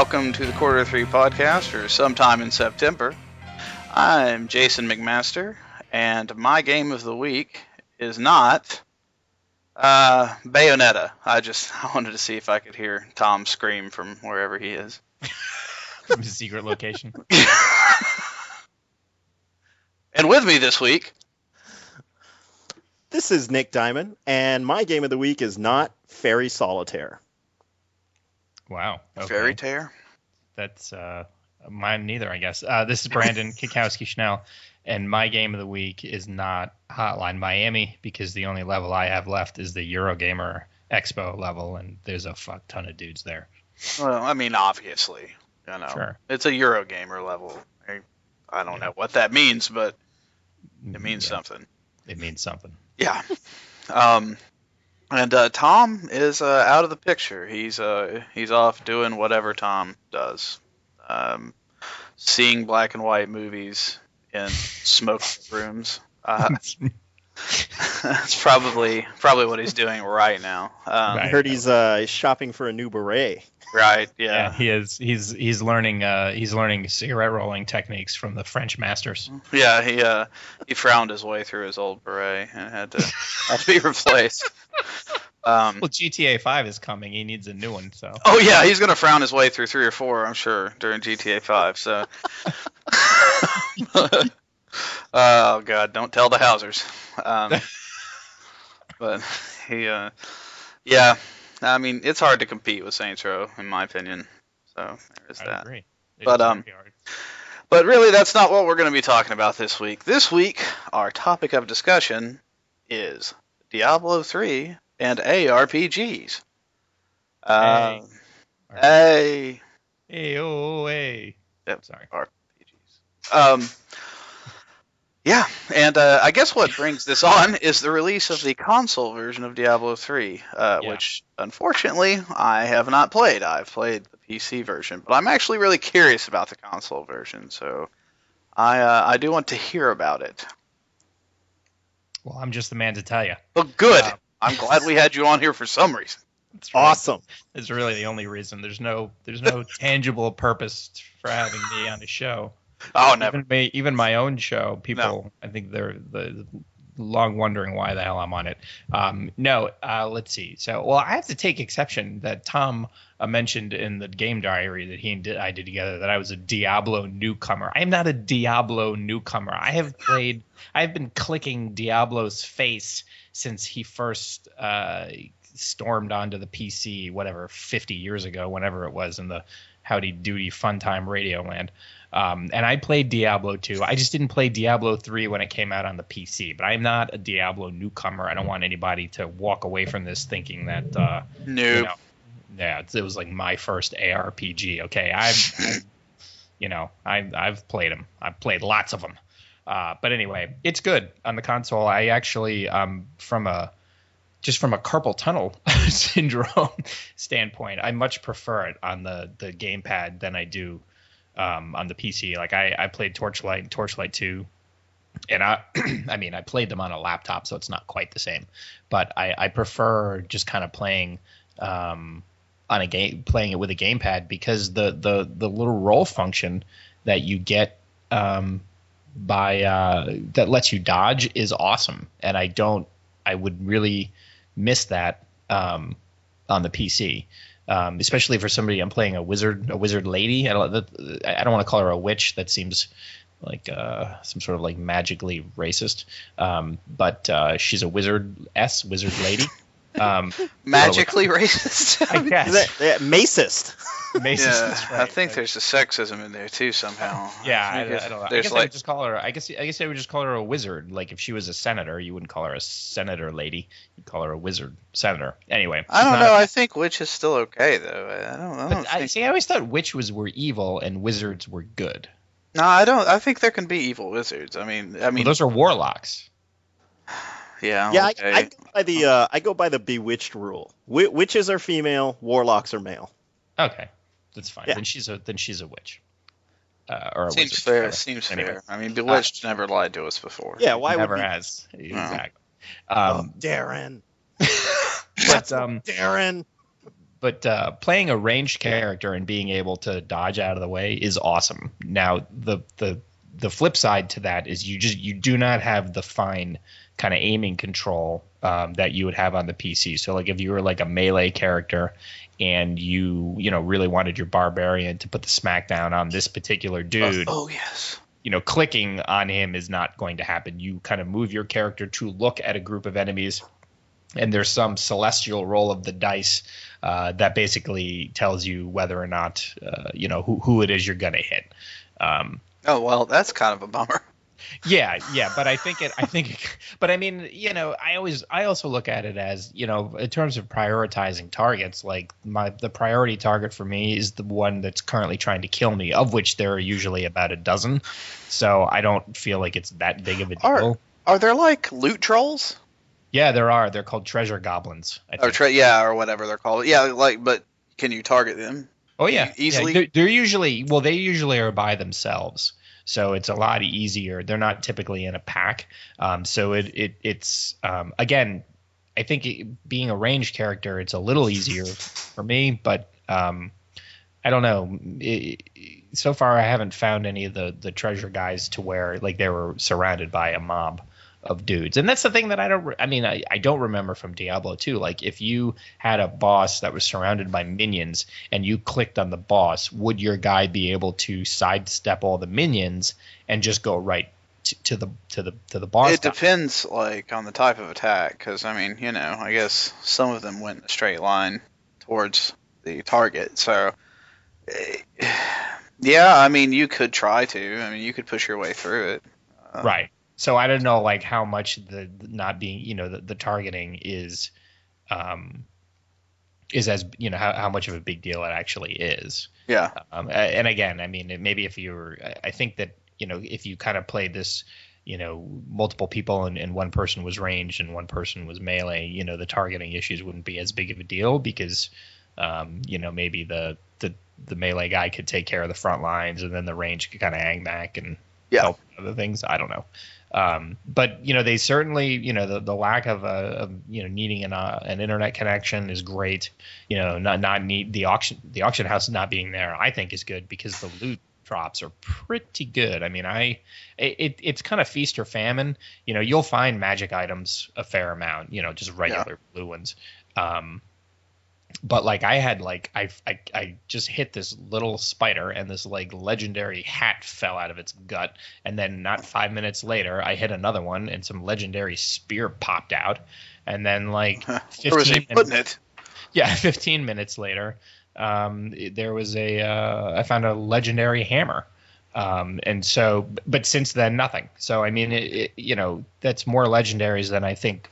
welcome to the Quarter Three podcast for sometime in September. I'm Jason McMaster, and my game of the week is not uh, Bayonetta. I just I wanted to see if I could hear Tom scream from wherever he is. from his secret location. And with me this week, This is Nick Diamond, and my game of the week is not Fairy Solitaire. Wow. Okay. Fairy Tear. That's uh, mine neither, I guess. Uh, this is Brandon Kikowski Schnell, and my game of the week is not Hotline Miami because the only level I have left is the Eurogamer Expo level, and there's a fuck ton of dudes there. Well, I mean, obviously, you know, Sure. it's a Eurogamer level. I, I don't know what that means, but it means Yeah, something. It means something. Yeah. Um, and uh, Tom is uh, out of the picture. He's uh, he's off doing whatever Tom does, um, seeing black and white movies in smoke rooms. Uh, that's probably probably what he's doing right now. Um, I heard he's uh, shopping for a new beret. Right. Yeah, Yeah. he is. He's he's learning. Uh, he's learning cigarette rolling techniques from the French masters. Yeah. He uh, he frowned his way through his old beret and had to had to be replaced. Um, Well, GTA Five is coming. He needs a new one. So Oh yeah, he's gonna frown his way through three or four, I'm sure, during GTA Five. So, oh god, don't tell the Housers. Um, but he, uh, yeah, I mean, it's hard to compete with Saints Row, in my opinion. So there's that. agree. But, um. But really, that's not what we're going to be talking about this week. This week, our topic of discussion is Diablo 3 and ARPGs. Uh, hey. Hey, oh, hey. Yep. Sorry. RPGs. Um, yeah, and uh, I guess what brings this on is the release of the console version of Diablo 3, uh, Yeah. which unfortunately I have not played. I've played the PC version, but I'm actually really curious about the console version, so I uh, I do want to hear about it. Well, I'm just the man to tell you. Well, good. I'm glad we had you on here for some reason. It's really, Awesome. It's really the only reason. There's no there's no tangible purpose for having me on the show. Oh, never. Even my, even my own show, people I think they're the long wondering why the hell I'm on it. Um, no, uh, let's see. So, well, I have to take exception that Tom uh, mentioned in the game diary that he and I did together that I was a Diablo newcomer. I am not a Diablo newcomer. I have played. I've been clicking Diablo's face since he first uh, stormed onto the PC, whatever, 50 years ago, whenever it was in the Howdy Doody Fun Time Radio Land. Um, and I played Diablo 2. I just didn't play Diablo 3 when it came out on the PC. But I'm not a Diablo newcomer. I don't want anybody to walk away from this thinking that, uh, Nope. you know, yeah, it was like my first ARPG. Okay, I've, I've you know, I, I've played them. I've played lots of them. Uh, but anyway, it's good on the console. I actually, um, from a just from a carpal tunnel syndrome standpoint, I much prefer it on the the gamepad than I do um, on the PC. Like I, I played Torchlight, and Torchlight Two, and I, I mean, I played them on a laptop, so it's not quite the same. But I, I prefer just kind of playing um, on a game, playing it with a gamepad because the the the little roll function that you get um, by uh, that lets you dodge is awesome, and I don't, I would really miss that um, on the PC. Um, especially for somebody I'm playing a wizard, a wizard lady. I don't, I don't want to call her a witch. That seems like uh, some sort of like magically racist. Um, but uh, she's a wizard s wizard lady. Um, Magically racist. I guess. That, that, macist. Mace Yeah, is I think but- there's a sexism in there too somehow. Yeah, I, think I don't know. I There's guess I would like just call her. I guess I guess I would just call her a wizard. Like if she was a senator, you wouldn't call her a senator lady. You'd call her a wizard senator. Anyway, I don't know. a- I think witch is still okay though. I don't. I don't but I, think. see, I always thought witches were evil and wizards were good. No, I don't. I think there can be evil wizards. I mean, I Well, mean, those are warlocks. yeah. Yeah, okay. I, I go by the uh, I go by the bewitched rule. Wi- witches are female, warlocks are male. Okay, that's fine. Yeah. Then she's a then she's a witch. Uh, or a seems wizard, fair. rather. Seems Anyway. fair. I mean, Bewitched never lied to us before. Yeah, why Never would we? has exactly. Um, oh, Darrin, but um, Darrin. but uh, playing a ranged character and being able to dodge out of the way is awesome. Now the the the flip side to that is you just you do not have the fine kind of aiming control um, that you would have on the PC. So like if you were like a melee character and you you know really wanted your barbarian to put the smackdown on this particular dude, Oh yes. you know, clicking on him is not going to happen. You kind of move your character to look at a group of enemies, and there's some celestial roll of the dice uh, that basically tells you whether or not, uh, you know, who, who it is you're going to hit. Um, Oh well, that's kind of a bummer. Yeah, yeah, but I think it. I think, it, but I mean, you know, I always, I also look at it as, you know, in terms of prioritizing targets. Like my, the priority target for me is the one that's currently trying to kill me, of which there are usually about a dozen. So I don't feel like it's that big of a deal. Are- Are there like loot trolls? yeah, there are. They're called treasure goblins. I Or tra- yeah, or whatever they're called. Yeah, like, but can you target them? Oh yeah, easily? Yeah, they're, they're usually well, they usually are by themselves, so it's a lot easier. They're not typically in a pack, um, so it, it it's um, again, I think it, being a ranged character, it's a little easier for me, but um, I don't know. It, so far, I haven't found any of the the treasure guys to where like they were surrounded by a mob of dudes. And that's the thing that I don't re- I mean I, I don't remember from Diablo 2 like if you had a boss that was surrounded by minions and you clicked on the boss would your guy be able to sidestep all the minions and just go right to, to the to the to the boss it depends, like, on the type of attack. Because I mean, you know, I guess some of them went in a straight line towards the target. So, eh, yeah, I mean, you could try to. I mean, you could push your way through it. Uh, right so i don't know like how much the not being you know the, the targeting is um is as you know how, how much of a big deal it actually is Yeah. um, and again i mean maybe if you were I- i think that you know if you kind of played this you know multiple people and, and one person was ranged and one person was melee you know the targeting issues wouldn't be as big of a deal because um, you know maybe the, the the melee guy could take care of the front lines and then the range could kind of hang back and Yeah. help other things i don't know um, but you know they certainly you know the, the lack of, uh, of you know needing an, uh, an internet connection is great. You know not not need the auction the auction house not being there i think is good because the loot drops are pretty good. I mean i it, it's kind of feast or famine. You know you'll find magic items a fair amount you know just regular blue ones. Um but like i had like I, I i just hit this little spider and this like legendary hat fell out of its gut. And then not five minutes later i hit another one and some legendary spear popped out. And then like Where was he 15 putting minutes- it? yeah 15 minutes later um, there was a uh, i found a legendary hammer. Um, and so but since then nothing. So i mean it, it, you know that's more legendaries than i think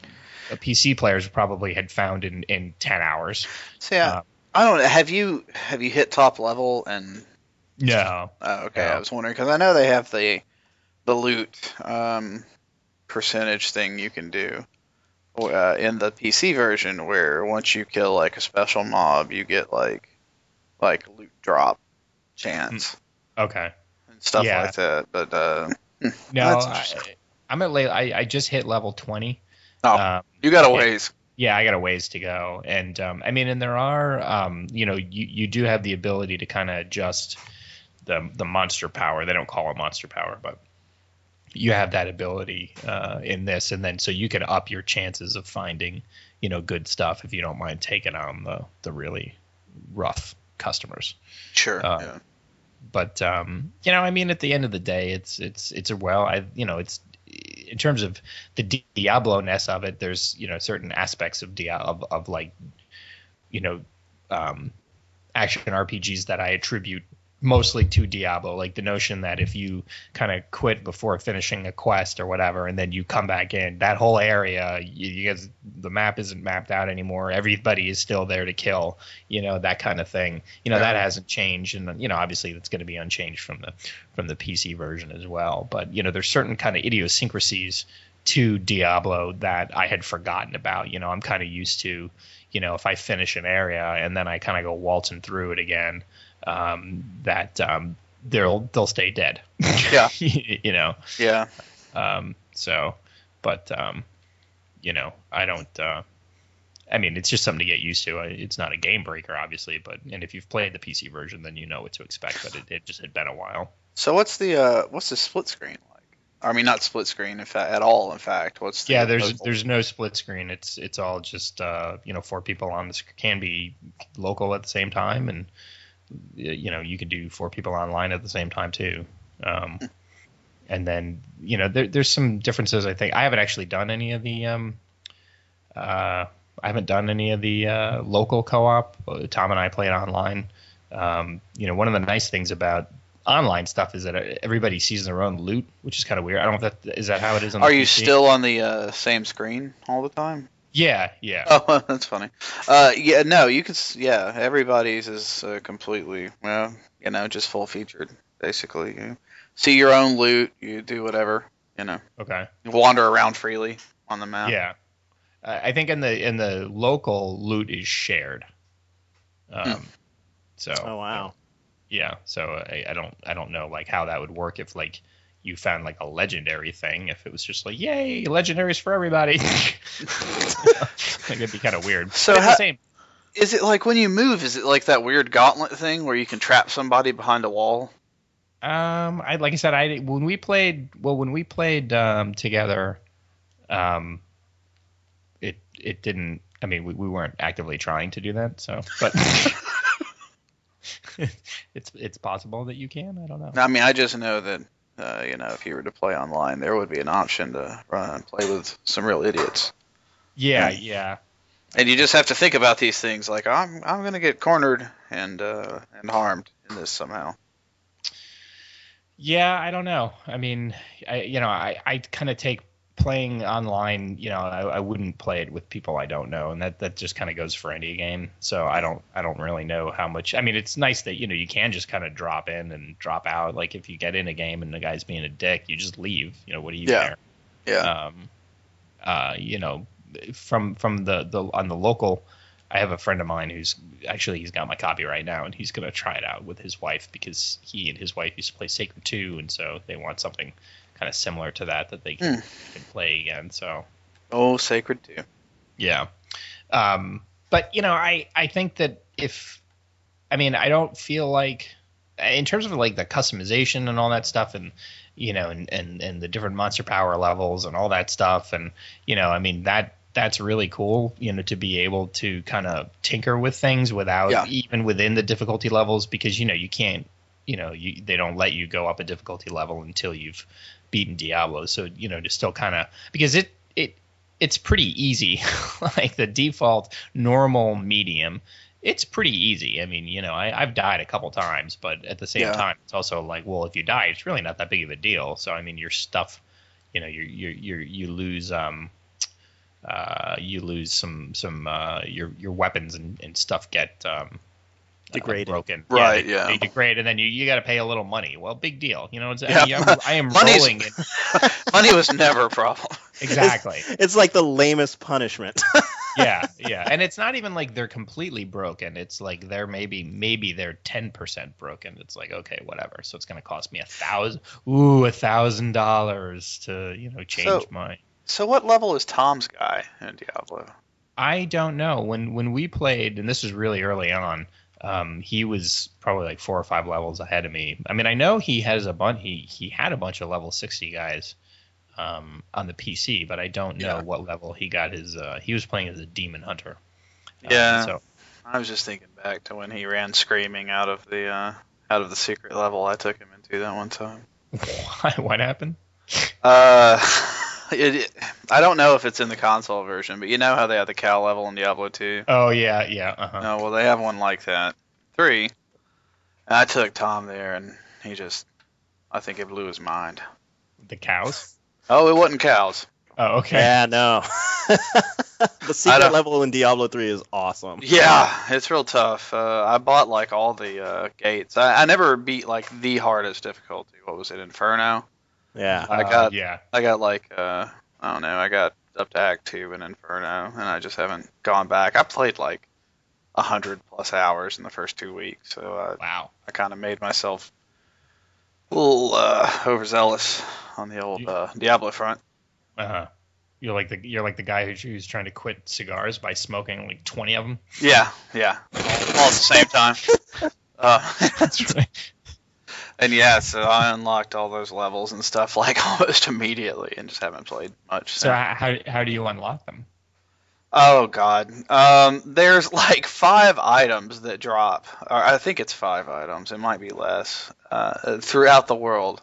pc players probably had found in in 10 hours So, yeah, Uh, I don't know. Have you have you hit top level and no Oh, okay. Yeah. I was wondering because I know they have the the loot um, percentage thing you can do uh, in the PC version, where once you kill like a special mob, you get like like loot drop chance okay and stuff Yeah. like that. But uh, no That's I, i'm at late I, I just hit level 20 Oh. um, you got a ways. Yeah, I got a ways to go, and um, I mean, and there are, um, you know, you, you do have the ability to kind of adjust the the monster power. They don't call it monster power, but you have that ability uh, in this, and then so you can up your chances of finding, you know, good stuff if you don't mind taking on the the really rough customers. Sure. Uh, yeah. But um, you know, I mean, at the end of the day, it's it's it's a well, I you know, it's in terms of the Di- Diablo ness of it. There's you know certain aspects of Dia of, of like, you know, um, action RPGs that I attribute mostly to Diablo, like the notion that if you kind of quit before finishing a quest or whatever, and then you come back in, that whole area, you, you guys, the map isn't mapped out anymore. Everybody is still there to kill, you know, that kind of thing. You know, that hasn't changed, and you know, obviously that's going to be unchanged from the from the PC version as well. But you know, there's certain kind of idiosyncrasies to Diablo that I had forgotten about. You know, I'm kind of used to, you know, if I finish an area and then I kind of go waltzing through it again, um, that um, they'll they'll stay dead. Yeah. you know. Yeah. Um, so, but um, you know, I don't. Uh, I mean, it's just something to get used to. It's not a game breaker, obviously, but and if you've played the PC version, then you know what to expect. But it, it just had been a while. So what's the uh, what's the split screen like? I mean, not split screen, fact, at all. In fact, what's the Yeah, there's there's no split screen. It's it's all just uh, you know four people on this can be local at the same time, and you know you can do four people online at the same time too. Um, and then you know there, there's some differences. I think I haven't actually done any of the um, uh, I haven't done any of the uh, local co-op. Uh, Tom and I played online. Um, you know, one of the nice things about online stuff is that everybody sees their own loot, which is kind of weird. I don't know if that is that how it is on. Are you PC? still on the uh, same screen all the time? Yeah, yeah. Oh, that's funny. Uh, yeah, no, you can. Yeah, everybody's is uh, completely, well, you know, just full featured, basically. You see your own loot, you do whatever, you know, Okay. you wander around freely on the map. Yeah. Uh, I think in the in the local loot is shared. Um, so Oh wow. yeah, so I, I don't I don't know like how that would work if like you found like a legendary thing if it was just like yay legendaries for everybody. like it'd be kind of weird. So it's how- the same. Is it like when you move? Is it like that weird gauntlet thing where you can trap somebody behind a wall? Um, I like I said, I when we played well when we played um, together, um, it it didn't. I mean, we, we weren't actively trying to do that, so but it's it's possible that you can. I don't know. I mean, I just know that, uh, you know, if you were to play online, there would be an option to run and play with some real idiots. Yeah, yeah, And you just have to think about these things like I'm I'm gonna get cornered and uh, and harmed in this somehow. yeah. I don't know. I mean, I you know, I I kind of take playing online. You know, I, I wouldn't play it with people I don't know, and that that just kind of goes for any game. So I don't I don't really know how much. I mean, it's nice that you know you can just kind of drop in and drop out. Like if you get in a game and the guy's being a dick, you just leave. You know, what are you Yeah. there? Yeah. um, uh, you know, from from the the on the local. I have a friend of mine who's actually he's got my copy right now, and he's gonna try it out with his wife because he and his wife used to play Sacred 2, and so they want something kind of similar to that that they can, Hmm. can play again. So Oh, Sacred 2. yeah, um, but you know, I I think that if I mean I don't feel like in terms of like the customization and all that stuff and you know and and and the different monster power levels and all that stuff and you know I mean that that's really cool you know to be able to kind of tinker with things without Yeah. even within the difficulty levels because you know you can't you know you they don't let you go up a difficulty level until you've beaten Diablo. So you know to still kind of because it it it's pretty easy. Like the default normal medium it's pretty easy. I mean you know I, i've died a couple times but at the same Yeah. time it's also like well if you die it's really not that big of a deal. So i mean your stuff you know you you you you lose um uh you lose some some uh your your weapons and, and stuff get um uh, Degraded. broken Right, they, yeah. they degrade and then you, you got to pay a little money well big deal you know it's, Yeah, I, mean, I'm, I am rolling in, Money was never a problem. exactly It's like the lamest punishment. yeah, yeah, and it's not even like they're completely broken. It's like they're maybe maybe they're ten percent broken. It's like okay, whatever. So it's gonna cost me a thousand, ooh, a thousand dollars to you know change So- my. So what level is Tom's guy in Diablo? I don't know when when we played, and this was really early on. Um, he was probably like four or five levels ahead of me. I mean, I know he has a bunch. He he had a bunch of level sixty guys um, on the PC, but I don't know Yeah. what level he got his. Uh, he was playing as a demon hunter. Uh, Yeah. so I was just thinking back to when he ran screaming out of the uh, out of the secret level I took him into that one time. Why what happened? Uh, it, it- I don't know if it's in the console version, but you know how they have the cow level in Diablo 2? Oh yeah, yeah. Uh-huh. No, well they have one like that. three. And I took Tom there, and he just, I think it blew his mind. The cows. Oh, it wasn't cows. Oh, okay. Yeah, no. the secret level in Diablo 3 is awesome. Yeah, it's real tough. Uh, I bought like all the uh, gates. I, I never beat like the hardest difficulty. What was it, Inferno? Yeah. I Uh, got- yeah. I got like uh, I don't know. I got up to Act Two in Inferno, and I just haven't gone back. I played like a hundred plus hours in the first two weeks, so I, Wow. I kind of made myself a little uh, overzealous on the old uh, Diablo front. Uh huh. You're like the you're like the guy who's, who's trying to quit cigars by smoking like 20 of them. Yeah, yeah, all, all at the same time. Uh, That's right. And yeah, so I unlocked all those levels and stuff like almost immediately, and just haven't played much. So how how, how do you unlock them? Oh God, um, there's like five items that drop, or I think it's five items. It might be less uh, throughout the world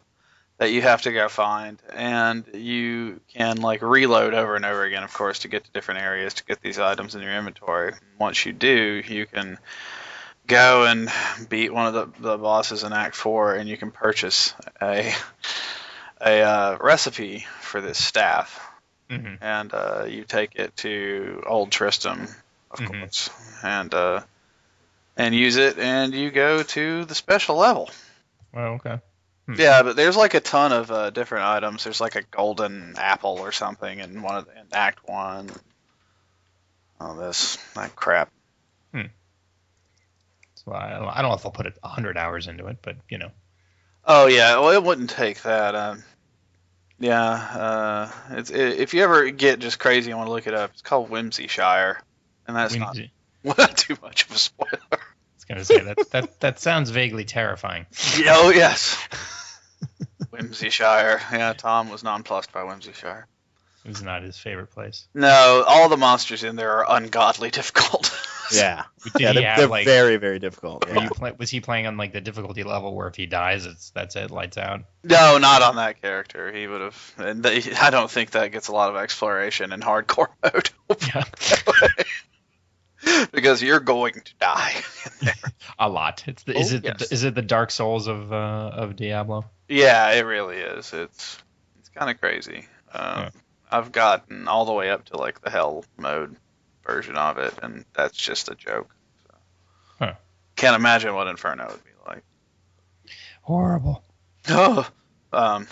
that you have to go find, and you can like reload over and over again, of course, to get to different areas to get these items in your inventory. Once you do, you can go and beat one of the, the bosses in Act Four, and you can purchase a a uh, recipe for this staff hmm and uh, you take it to Old Tristram, of Mhm. course, and uh, and use it, and you go to the special level. Well, okay. Hmm. Yeah, but there's like a ton of uh, different items. There's like a golden apple or something in one of the, in Act One. Oh, this that crap. So I don't, know if I'll put a hundred hours into it, but you know. Oh yeah, well it wouldn't take that. Um, yeah, uh, it's i if you ever get just crazy and want to look it up, it's called Whimsyshire, and that's not, Whimsy- not too much of a spoiler. I was gonna say that that that sounds vaguely terrifying. Yeah, oh yes. Whimsyshire. Yeah, Tom was nonplussed by Whimsyshire. It was not his favorite place. No, all the monsters in there are ungodly difficult. Yeah. Did yeah, he they're, have they're like? very, very difficult. Yeah. you play, was he playing on like the difficulty level where if he dies, it's that's it, lights out? no, not on that character. He would have. And they, I don't think that gets a lot of exploration in hardcore mode. Yeah, because you're going to die. a lot. It's the, is Oh, it the, yes. is it the Dark Souls of uh, of Diablo? yeah, it really is. It's it's kind of crazy. Um, Yeah. I've gotten all the way up to like the hell mode version of it, and that's just a joke. So. Huh. Can't imagine what Inferno would be like. Horrible. Oh, um,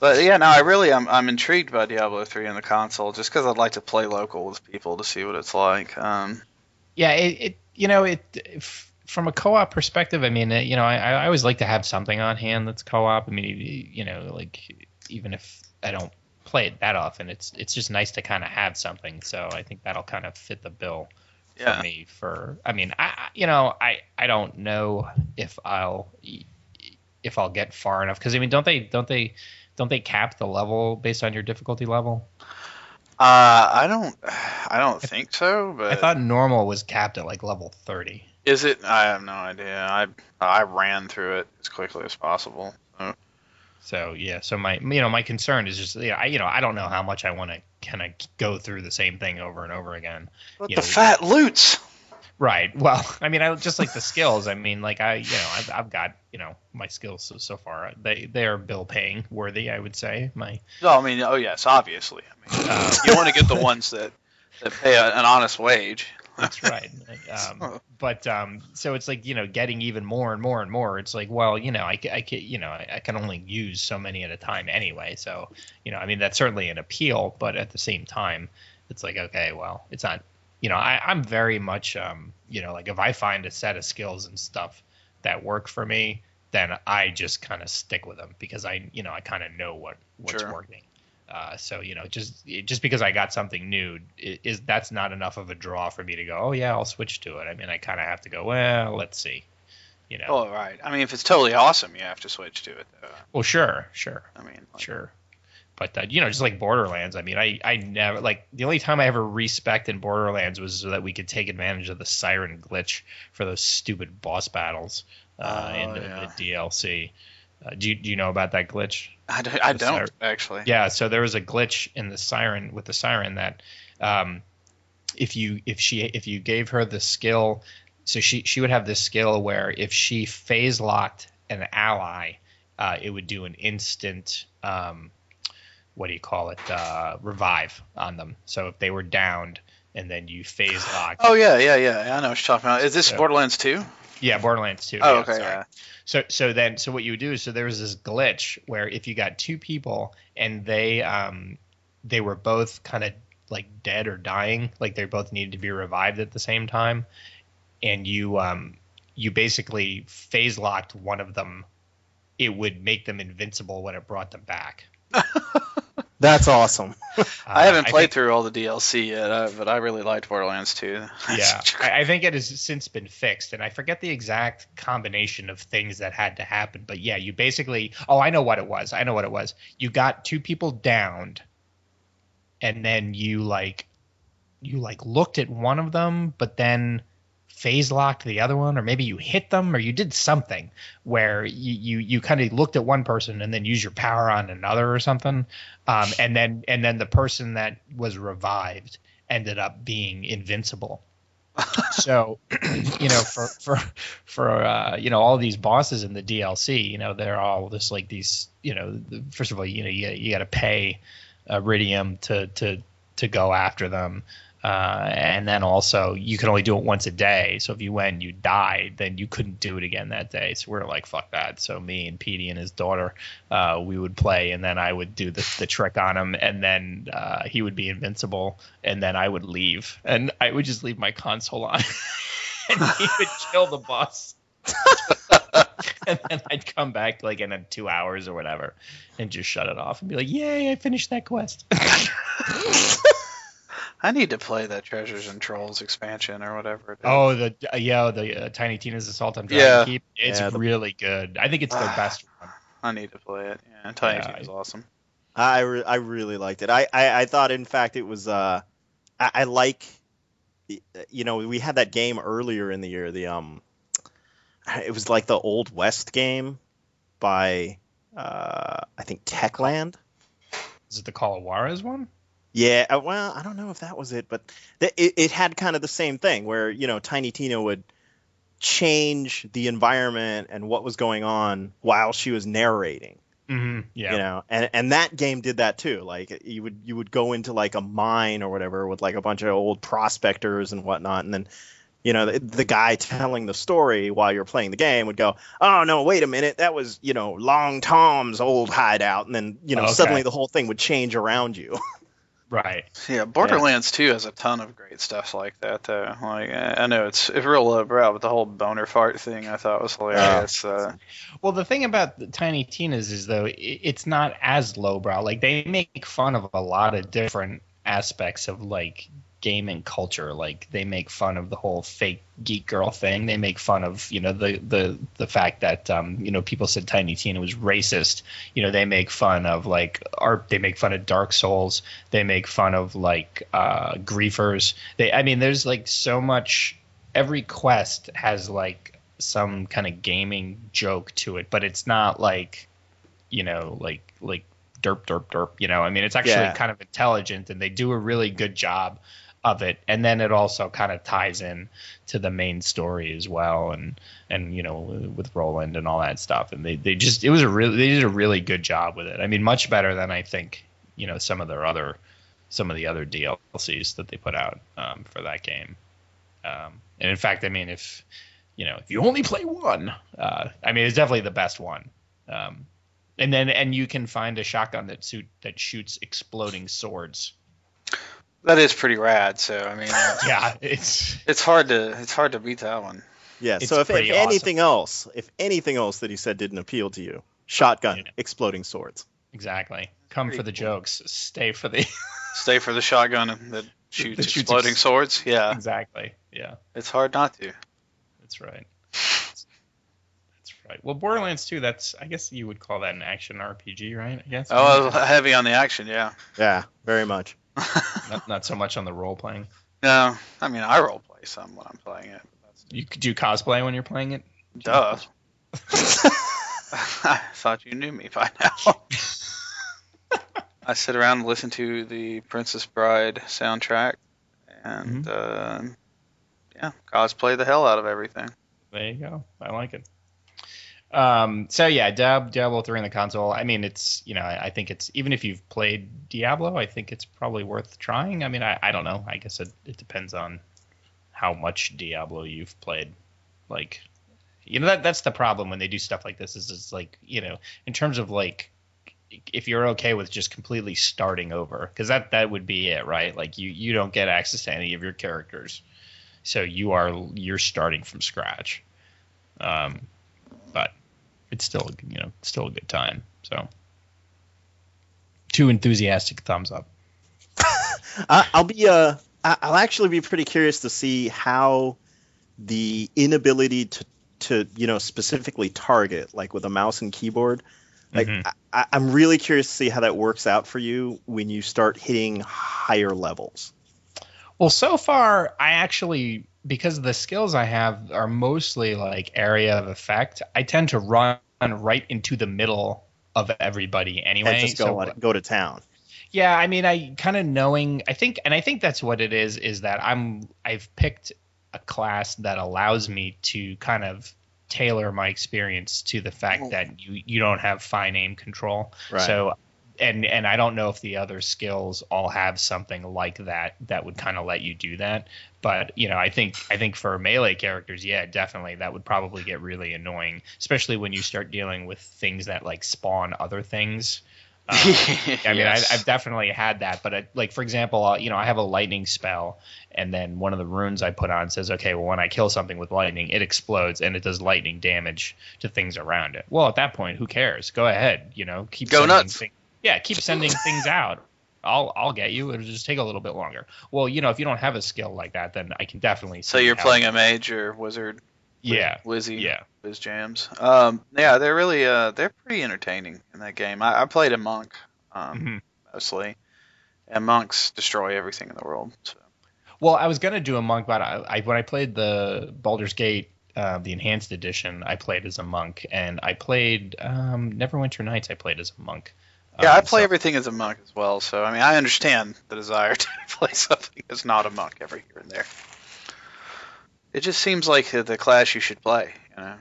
but yeah, no, I really I'm I'm intrigued by Diablo 3 in the console just because I'd like to play local with people to see what it's like. Um, Yeah, it, it you know it f- from a co-op perspective. I mean, you know, I, I always like to have something on hand that's co-op. I mean, you know, like even if I don't play it that often, it's it's just nice to kind of have something. So I think that'll kind of fit the bill yeah, for me. For I mean, I I- you know, I I don't know if I'll if I'll get far enough because I mean, don't they don't they don't they cap the level based on your difficulty level? uh, I don't I don't think so, but I thought normal was capped at like level thirty. is it? I have no idea. I I ran through it as quickly as possible. So. Yeah, so my you know my concern is just you know, I you know I don't know how much I want to kind of go through the same thing over and over again. But You the know- fat loots. Right. Well, I mean, I just like the skills. I mean, like I you know I've, I've got you know my skills so, so far they they are bill paying worthy. I would say my No, I mean, oh yes, obviously. I mean, uh, you want to get the ones that that pay a, an honest wage. That's right. Um, but um, so it's like you know, getting even more and more and more. It's like, well, you know, I, I can, you know, I, I can only use so many at a time anyway. So you know, I mean, that's certainly an appeal, but at the same time, it's like, okay, well, it's not. You know, I, I'm very much, um, you know, like if I find a set of skills and stuff that work for me, then I just kind of stick with them because I, you know, I kind of know what what's Sure. working. Uh, so you know, just just because I got something new i- is that's not enough of a draw for me to go. Oh yeah, I'll switch to it. I mean, I kind of have to go. Well, let's see. You know. Oh right. I mean, if it's totally awesome, you have to switch to it. Though. Well, sure, sure, I mean, like, sure. But uh, you know, just like Borderlands, I mean, I I never like the only time I ever respec in Borderlands was so that we could take advantage of the siren glitch for those stupid boss battles uh, Oh, in the, yeah. the DLC. Uh, do you do you know about that glitch? I, don't- I don't actually. Yeah, so there was a glitch in the siren with the siren that um, if you if she if you gave her the skill so she she would have this skill where if she phase locked an ally, uh, it would do an instant um, what do you call it uh, revive on them. So if they were downed and then you phase lock, Oh yeah, yeah, yeah. I know what you're talking about. Is this Yeah. Borderlands 2? Yeah, Borderlands 2. Oh, yeah, okay, sorry. yeah. So so then so what you would do is so there was this glitch where if you got two people and they um they were both kind of like dead or dying, like they both needed to be revived at the same time, and you um you basically phase locked one of them, it would make them invincible when it brought them back. That's awesome. I haven't Uh, played think- through all the DLC yet, uh, but I really liked Borderlands 2. yeah, I, I think it has since been fixed, and I forget the exact combination of things that had to happen. But yeah, you basically. Oh, I know what it was. I know what it was. You got two people downed, and then you like, you like looked at one of them, but then phase locked the other one, or maybe you hit them, or you did something where you you, you kind of looked at one person and then use your power on another or something, um, and then and then the person that was revived ended up being invincible. so, you know, for for for uh, you know all these bosses in the DLC, you know, they're all just like these. You know, the- first of all, you know, you you got to pay Eridium to to to go after them. Uh, and then also you can only do it once a day. So if you went and you died, then you couldn't do it again that day. So we're like, fuck that. So me and Petey and his daughter, uh, we would play, and then I would do the, the trick on him, and then uh, he would be invincible, and then I would leave, and I would just leave my console on, and he would kill the boss. and then I'd come back like in two hours or whatever, and just shut it off and be like, "Yay, I finished that quest." I need to play that Treasures and Trolls expansion or whatever. It is. Oh, the uh, yeah, the uh, Tiny Tina's Assault on Dragon Yeah. Keep. It's Yeah, the- really good. I think it's their best one. I need to play it. Yeah, Tiny Yeah, Tina's awesome. I, re- I really liked it. I, I, I thought, in fact, it was. Uh, I, I like. You know, we had that game earlier in the year. The um, it was like the Old West game by uh, I think Techland. Is it the Call of Juarez one? Yeah, uh, well, I don't know if that was it, but th- it, it had kind of the same thing where you know Tiny Tina would change the environment and what was going on while she was narrating. Mm-hmm. Yeah. you know and and that game did that too like you would you would go into like a mine or whatever with like a bunch of old prospectors and whatnot and then you know the, the guy telling the story while you're playing the game would go oh no wait a minute that was you know long tom's old hideout and then you know Okay. suddenly the whole thing would change around you Right. Yeah, Borderlands 2 has a ton of great stuff like that, though. Like, I know it's it's real lowbrow, but the whole boner fart thing I thought was hilarious. Uh, Well, the thing about the Tiny Tina's is though it's not as lowbrow. Like they make fun of a lot of different aspects of like gaming culture. Like they make fun of the whole fake geek girl thing. They make fun of you know the the the fact that um you know people said Tiny Tina was racist. You know they make fun of like art. They make fun of Dark Souls. They make fun of like uh griefers. They I mean there's like so much. Every quest has like some kind of gaming joke to it, but it's not like, you know, like like derp derp derp. You know, I mean, it's actually Yeah. kind of intelligent, and they do a really good job of it. And then it also kind of ties in to the main story as well, and and you know with Roland and all that stuff. And they they just it was a really they did a really good job with it. I mean, much better than I think you know some of their other some of the other DLCs that they put out um, for that game. Um, and in fact, I mean, if you know, if you only play one, uh, I mean, it's definitely the best one. Um, and then, and you can find a shotgun that suit that shoots exploding swords. That is pretty rad. So I mean, uh, Yeah, it's it's hard to it's hard to beat that one. yeah It's so if, if pretty awesome. anything else if anything else that he said didn't appeal to you shotgun Yeah. exploding swords exactly come for the cool. jokes, stay for the Stay for the shotgun that shoots That shoots exploding ex- swords. Yeah, exactly. Yeah, it's hard not to. that's right. That's right. Well, Borderlands 2, that's I guess you would call that an action RPG, right? I guess. Oh, heavy on the action. Yeah. yeah very much not, not so much on the role playing. No, I mean I role play some when I'm playing it. You do cosplay when you're playing it. duh. I thought you knew me by now. I sit around and listen to the Princess Bride soundtrack, and uh, yeah, cosplay the hell out of everything. There you go. I like it. Um, so yeah, Diab- Diablo three on the console. I mean, it's you know, I, I think it's even if you've played Diablo, I think it's probably worth trying. I mean, I, I don't know. I guess it, it depends on how much Diablo you've played. Like, you know, that that's the problem when they do stuff like this. Is it's like you know, in terms of like if you're okay with just completely starting over because that that would be it right like you you don't get access to any of your characters so you are you're starting from scratch um it's still you know still a good time so two enthusiastic thumbs up I, I'll be uh, I'll actually be pretty curious to see how the inability to to you know specifically target like with a mouse and keyboard. Like Mhm. I, I'm really curious to see how that works out for you when you start hitting higher levels. Well, so far, I actually, because the skills I have are mostly like area of effect, I tend to run right into the middle of everybody anyway. and just go so- on- go to town. yeah, I mean, I kind of knowing, I think, and I think that's what it is, is that I'm, I've picked a class that allows me to kind of tailor my experience to the fact oh. that you you don't have fine aim control. Right. So and and I don't know if the other skills all have something like that that would kind of let you do that. But you know, I think I think for melee characters, yeah, definitely that would probably get really annoying, especially when you start dealing with things that like spawn other things. Um, I mean, Yes. I, I've definitely had that, but I, like for example, uh, you know, I have a lightning spell, and then one of the runes I put on says, okay, well, when I kill something with lightning, it explodes and it does lightning damage to things around it. Well, at that point, who cares? Go ahead, you know, keep Go nuts. thing- yeah, keep sending things out. I'll I'll get you. It'll just take a little bit longer. Well, you know, if you don't have a skill like that, then I can definitely. So you're playing a mage or wizard? Yeah, Wizzy. yeah. Wiz jams. Um, yeah, they're really uh, they're pretty entertaining in that game. I, I played a monk, um, Mhm. mostly, and monks destroy everything in the world. So. Well, I was gonna do a monk, but I, I when I played the Baldur's Gate, uh, the enhanced edition, I played as a monk, and I played um, Neverwinter Nights. I played as a monk. Yeah, I Um, play so- everything as a monk as well. So I mean, I understand the desire to play something as not a monk every here and there. It just seems like the- the class you should play. You know.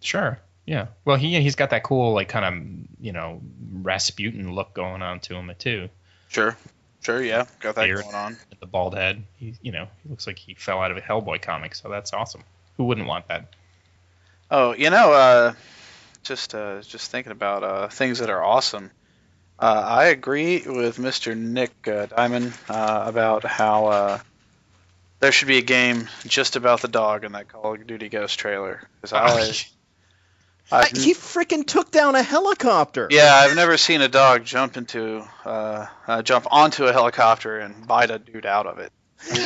Sure. Yeah. Well, he he's got that cool like kind of you know Rasputin look going on to him too. Sure. Sure. Yeah. Got that Beard. going on. The bald head. He you know he looks like he fell out of a Hellboy comic, so that's awesome. Who wouldn't want that? Oh, you know, uh, just uh, just thinking about uh, things that are awesome. Uh, I agree with Mr. Nick uh, Diamond uh, about how uh, there should be a game just about the dog in that Call of Duty Ghost trailer. 'Cause I, I've, he freaking took down a helicopter. yeah, I've never seen a dog jump into uh, uh, jump onto a helicopter and bite a dude out of it.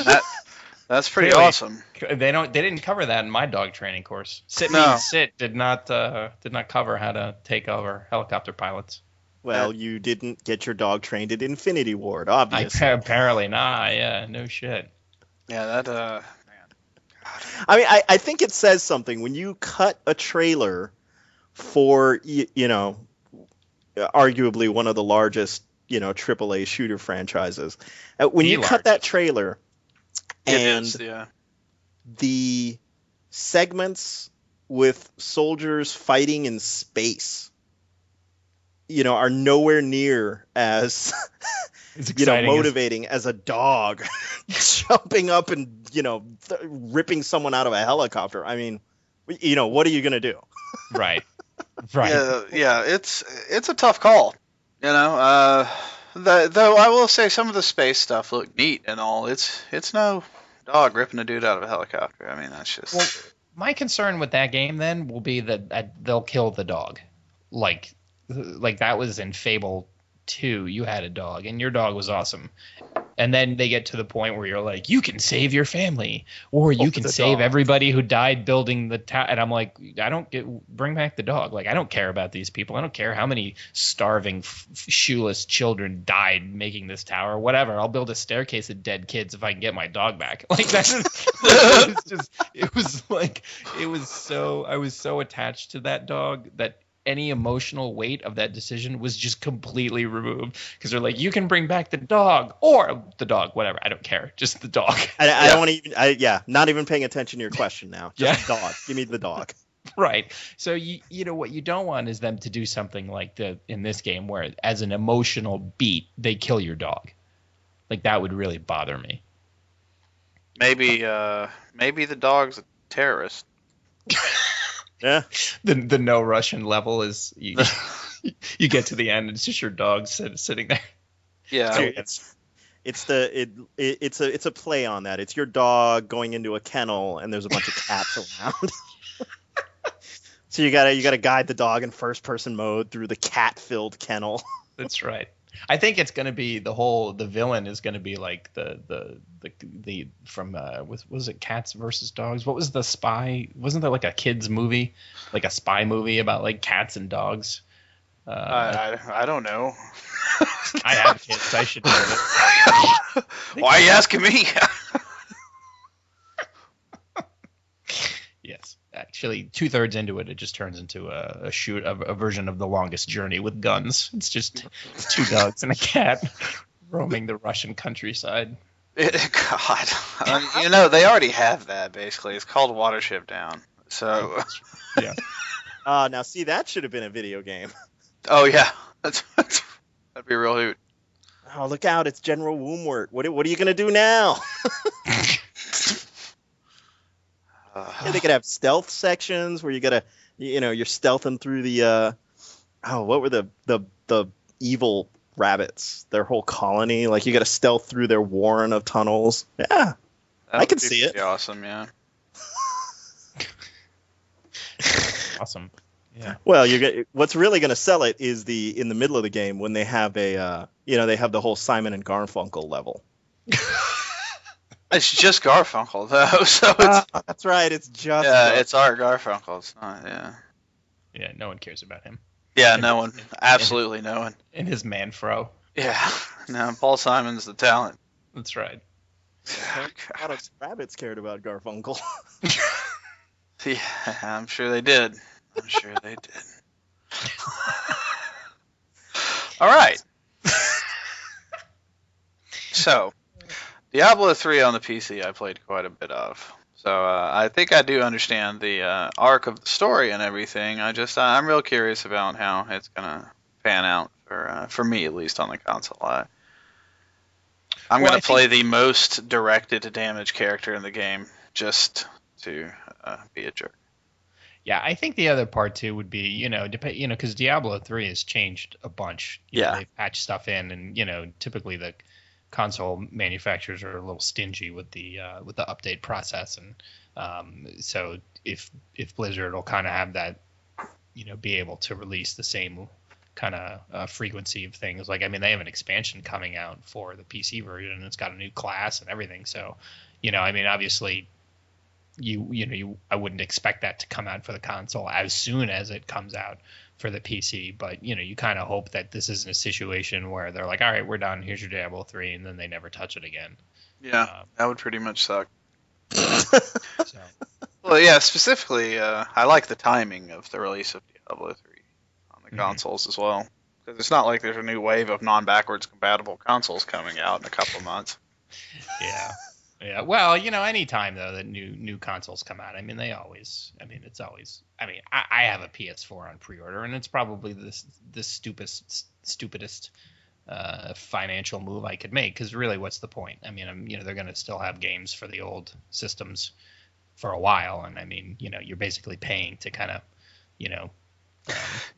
That, that's pretty Really? awesome. They don't. They didn't cover that in my dog training course. Sit No. means sit did not uh, did not cover how to take over helicopter pilots. Well, you didn't get your dog trained at Infinity Ward, I, obviously. apparently not. Yeah, no shit. Yeah, that uh, I mean, I, I think it says something when you cut a trailer for you, you know, arguably one of the largest you know AAA shooter franchises. Uh, When The you cut that trailer and is, yeah. the segments with soldiers fighting in space, you know, are nowhere near as you know exciting. as- motivating as a dog jumping up and you know th- ripping someone out of a helicopter i mean you know what are you going to do right. Right. Yeah, yeah, it's it's a tough call. You know, uh, the, though I will say some of the space stuff looked neat and all. It's it's no dog ripping a dude out of a helicopter. I mean, that's just Well, my concern with that game then will be that, that they'll kill the dog, like like that was in Fable Two. You had a dog, and your dog was awesome. And then they get to the point where you're like, you can save your family, or you Oh, can save dog. everybody who died building the town. And I'm like, I don't get bring back the dog. Like I don't care about these people. I don't care how many starving, f- shoeless children died making this tower. Whatever. I'll build a staircase of dead kids if I can get my dog back. Like that's it was just it was like it was so I was so attached to that dog that any emotional weight of that decision was just completely removed because they're like, you can bring back the dog or the dog, whatever. I don't care, just the dog. I, I Yeah. don't want to even. I, yeah, not even paying attention to your question now. Just Yeah. dog. Give me the dog. right. So you you know what you don't want is them to do something like the in this game where as an emotional beat they kill your dog. Like that would really bother me. Maybe uh, maybe the dog's a terrorist. Yeah. The the no Russian level is you, you get to the end and it's just your dog sit, sitting there. Yeah. Dude, it's it's the it, it it's a it's a play on that. It's your dog going into a kennel and there's a bunch of cats around. so you gotta you gotta guide the dog in first person mode through the cat filled kennel. That's right. I think it's going to be the whole the villain is going to be like the the the the from uh was was it cats versus dogs? What was the spy? Wasn't there like a kids movie, like a spy movie about like cats and dogs? Uh, I, I, I don't know. I have kids. I should know. Why are you asking me? Yes, actually, two thirds into it, it just turns into a, a shoot a, a version of the longest journey with guns. It's just two dogs and a cat roaming the Russian countryside. God, Um, you know they already have that. Basically, it's called Watership Down. So, yeah. Uh now see that should have been a video game. oh yeah, that's, that's that'd be a real hoot. Oh look out, it's General Woundwort. What what are you gonna do now? Uh, Yeah, they could have stealth sections where you gotta you know, you're stealthing through the uh oh what were the the the evil rabbits, their whole colony, like you gotta stealth through their warren of tunnels. Yeah. that I would could see it. pretty Awesome, yeah. Awesome. Yeah. Well, you get what's really going to sell it is the in the middle of the game when they have a uh, you know they have the whole Simon and Garfunkel level. It's just Garfunkel though, so it's Ah, that's right. It's just yeah, it's our Garfunkel. It's not yeah. Yeah, no one cares about him. Yeah, no one, absolutely no one. And his man fro. Yeah, no, Paul Simon's the talent. That's right. a lot of rabbits cared about Garfunkel. Yeah, I'm sure they did. I'm sure they did. All right. So, Diablo 3 on the PC, I played quite a bit of. So uh, I think I do understand the uh, arc of the story and everything. I just I'm real curious about how it's gonna pan out for uh, for me at least on the console. I, I'm Well, gonna I think- play the most directed damage character in the game just to uh, be a jerk. Yeah, I think the other part too would be, you know, dep- you know, because Diablo three has changed a bunch. You know, Yeah. they've patched stuff in, and you know, typically the console manufacturers are a little stingy with the uh, with the update process, and um, so if if Blizzard will kind of have that, you know, be able to release the same kind of uh, frequency of things. Like, I mean, they have an expansion coming out for the PC version, and it's got a new class and everything. So, you know, I mean, obviously you you know you I wouldn't expect that to come out for the console as soon as it comes out for the PC, but you know you kind of hope that this isn't a situation where they're like, all right, we're done. Here's your Diablo three, and then they never touch it again. Yeah, Um, that would pretty much suck. so Well, yeah, specifically, uh, I like the timing of the release of Diablo 3 on the Mhm. consoles as well. Because it's not like there's a new wave of non-backwards compatible consoles coming out in a couple of months. yeah, yeah. Well, you know, anytime though that new new consoles come out, I mean, they always. I mean, it's always. I mean, I, I have a PS4 on pre-order, and it's probably the the stupidest stupidest uh, financial move I could make. Because really, what's the point? I mean, I'm, you know, they're going to still have games for the old systems for a while, and I mean, you know, you're basically paying to kind of, you know.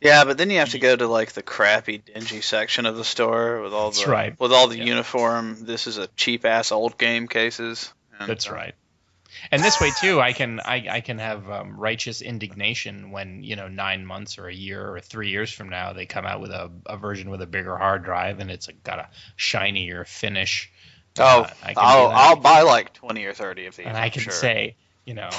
Yeah, but then you have to go to like the crappy, dingy section of the store with all the That's right. with all the Yeah. uniform. This is a cheap ass old game cases. And, That's uh, right. And this way too, I can I, I can have um, righteous indignation when you know nine months or a year or three years from now they come out with a, a version with a bigger hard drive and it's got a shinier finish. Oh, Uh, I can I'll I'll buy like twenty or thirty of these. and I I'm can sure. say, you know,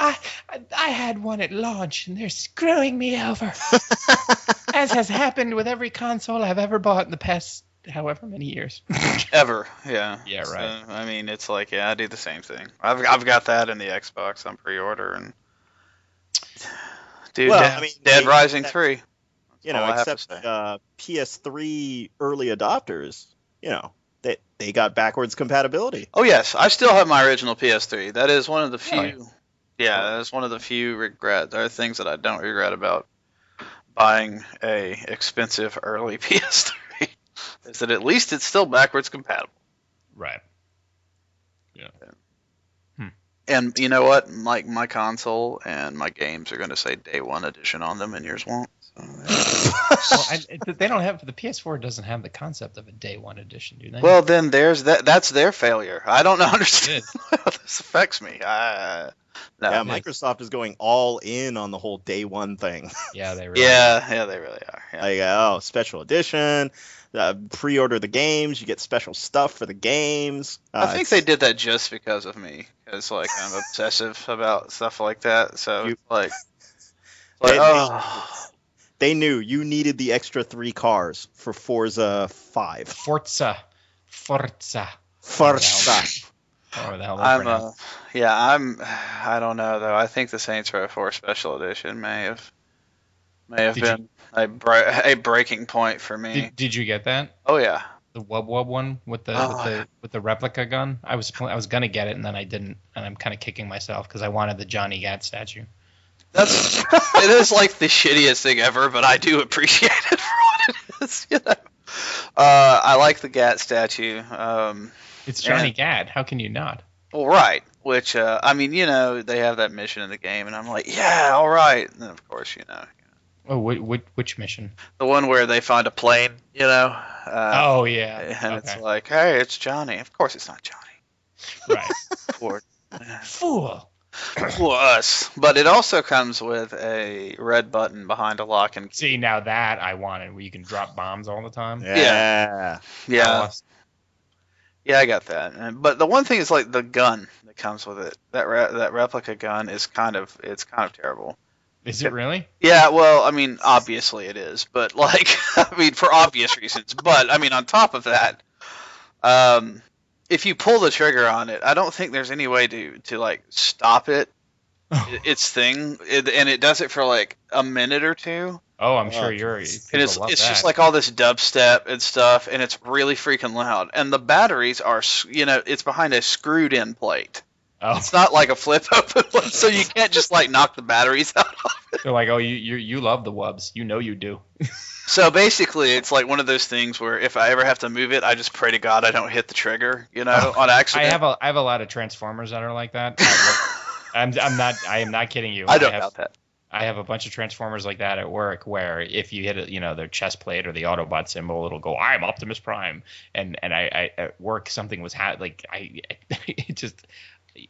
I I- I had one at launch and they're screwing me over, as has happened with every console I've ever bought in the past however many years. ever. Yeah. Yeah, So, right. I mean, it's like yeah, I do the same thing. I've I've got that in the Xbox on pre-order and Dude, Well, Dead, I mean, Dead they- Rising that- three. you know, I have to except uh, PS3 early adopters, you know, they they got backwards compatibility. Oh yes, I still have my original PS3. That is one of the few. Really? Yeah, that is one of the few regrets There are things that I don't regret about buying a expensive early PS3. is that at least it's still backwards compatible. Right. Yeah. Hmm. And you know what? Like my console and my games are going to say day one edition on them, and yours won't. So, Well, I, they don't have the PS4 doesn't have the concept of a day one edition, do they? well, then there's that. That's their failure. I don't understand how this affects me. I, no. yeah, Yeah, Microsoft is going all in on the whole day one thing. yeah, they really. yeah, yeah, they really are. Yeah. like, oh, special edition, uh, pre-order the games, you get special stuff for the games. Uh, I think they did that just because of me, because like I'm obsessive about stuff like that. So You- like, like They- oh, they knew you needed the extra three cars for Forza Five. Forza, Forza. Forza. Or the hell I'm pronounced. uh, yeah, I'm. I don't know though. I think the Saints Row 4 Special Edition may have may have Did you- been a bre- a breaking point for me. Did, did you get that? oh yeah, The Wub Wub one with the Oh, with the with the replica gun. I was I was gonna get it and then I didn't, and I'm kind of kicking myself because I wanted the Johnny Gat statue. That's it is like the shittiest thing ever, but I do appreciate it for what it is. You know, uh, I like the Gat statue. Um, It's. Johnny Gat. How can you not? Well, right. Which, uh, I mean, you know, they have that mission in the game, and I'm like, yeah, all right. And then, of course, you know, Oh, which, which, mission? the one where they find a plane, you know, uh, oh yeah. and it's like, hey, it's Johnny. Of course, it's not Johnny. right. Fool. poor us. But it also comes with a red button behind a lock and key. See now that I wanted, where you can drop bombs all the time. Yeah. Yeah, yeah, I got that. But the one thing is like the gun that comes with it. That re- that replica gun is kind of it's kind of terrible. Is it really? Yeah, well, I mean, obviously it is, but like, I mean, for obvious reasons. But I mean, on top of that, um, if you pull the trigger on it, I don't think there's any way to to like stop it, i- its thing, it, and it does it for like a minute or two, Oh, I'm Oh, sure you're. and it's love it's that. just like all this dubstep and stuff, and it's really freaking loud. And the batteries are, you know, it's behind a screwed in plate. Oh, It's not like a flip open one, so you can't just like knock the batteries out. Of it. They're like, oh, you you you love the wubs. You know you do. So basically, it's like one of those things where if I ever have to move it, I just pray to God I don't hit the trigger, you know, oh. on accident. I have a I have a lot of transformers that are like that. I'm I'm not I am not kidding you. I don't have, doubt that. I have a bunch of transformers like that at work where if you hit it, you know, their chest plate or the Autobot symbol, it'll go, "I'm Optimus Prime." And and I, I at work something was ha- like I it just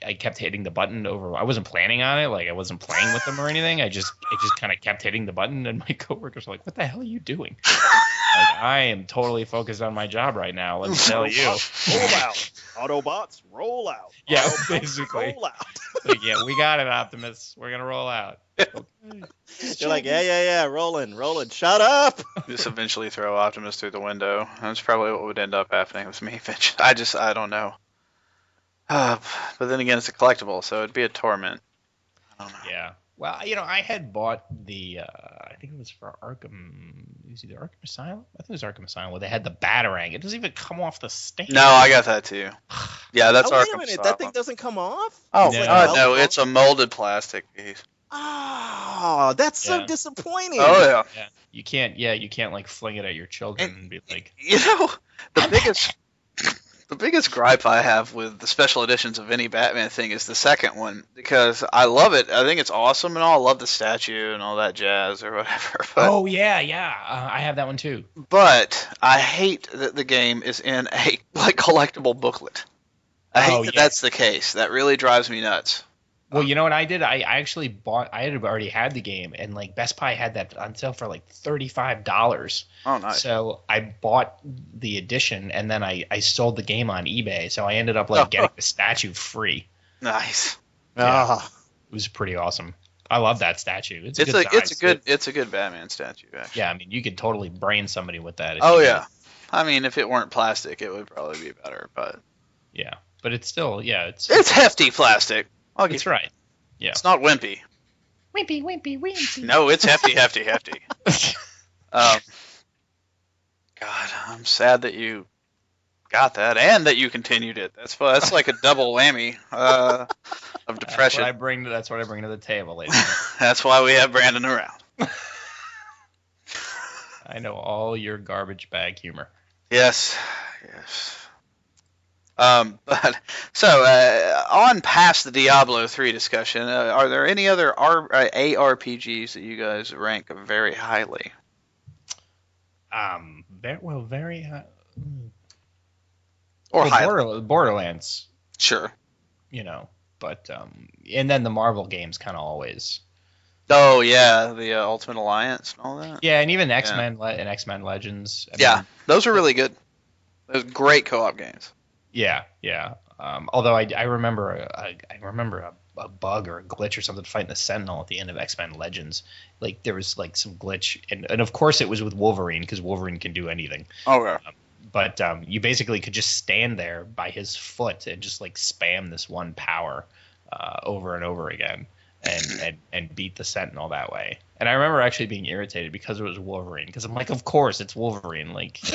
I kept hitting the button over. I wasn't planning on it, like I wasn't playing with them or anything. I just I just kind of kept hitting the button, and my coworkers were like, "What the hell are you doing?" like I am totally focused on my job right now. Let me tell you. roll out. Autobots, roll out. Yeah, Autobots, basically. Roll out. Like, yeah, we got it, Optimus. We're gonna roll out. You're like, yeah, yeah, yeah, rolling, rolling. Shut up. Just eventually throw Optimus through the window. That's probably what would end up happening with me. eventually. I just I don't know. Uh, but then again, it's a collectible, so it'd be a torment. I don't know. Yeah. Well, you know, I had bought the, uh, I think it was for Arkham, Is it was either Arkham Asylum? I think it was Arkham Asylum where they had the Batarang. It doesn't even come off the stand. No, I got that too. Yeah, that's oh, our. wait a minute, that thing doesn't come off. Oh It's like God, no! It's a molded plastic piece. Oh, that's so disappointing. Oh yeah. Yeah. You can't, yeah, you can't like fling it at your children and, be like, You know, the biggest the biggest gripe I have with the special editions of any Batman thing is the second one because I love it. I think it's awesome and all. I love the statue and all that jazz or whatever. But, oh, yeah, yeah, uh, I have that one too. but I hate that the game is in a like collectible booklet. I hate Oh, that yeah. that's the case. That really drives me nuts. Well, you know what I did? I, I actually bought, I had already had the game, and like Best Buy had that on sale for like $35. Oh nice. So I bought the edition and then I, I sold the game on eBay. So I ended up like getting the statue free. Nice. Ah, It was pretty awesome. I love that statue. It's a It's good a it's a good it's a good Batman statue actually. Yeah, I mean you could totally brain somebody with that. if Oh you yeah. did. I mean, if it weren't plastic, it would probably be better. But Yeah, but it's still yeah, it's it's hefty plastic. I'll give it's you- right. Yeah. It's not wimpy. Wimpy, wimpy, wimpy. No, it's hefty, hefty, hefty. Um, God, I'm sad that you got that and that you continued it. That's that's like a double whammy uh, of That's depression. what I bring. To, that's what I bring to the table, ladies. That's why we have Brandon around. I know all your garbage bag humor. Yes, yes. Um, but so uh, on past the Diablo three discussion, uh, are there any other R- uh, ARPGs that you guys rank very highly? Um, very, well, very. Uh, Or well, high? Border, Borderlands, Sure. you know, but um, and then the Marvel games kind of always. Oh yeah, the uh, Ultimate Alliance and all that. Yeah, and even X Men Le- and X Men Legends. I yeah, mean, those are really good. Those great co-op games. Yeah, yeah. Um, although I, I remember a, I, I remember a, a bug or a glitch or something fighting the Sentinel at the end of X Men Legends. Like there was like some glitch, and, and of course it was with Wolverine because Wolverine can do anything. Oh yeah. but um, you basically could just stand there by his foot and just like spam this one power uh, over and over again and, and and beat the sentinel that way and i remember actually being irritated because it was wolverine because i'm like of course it's wolverine like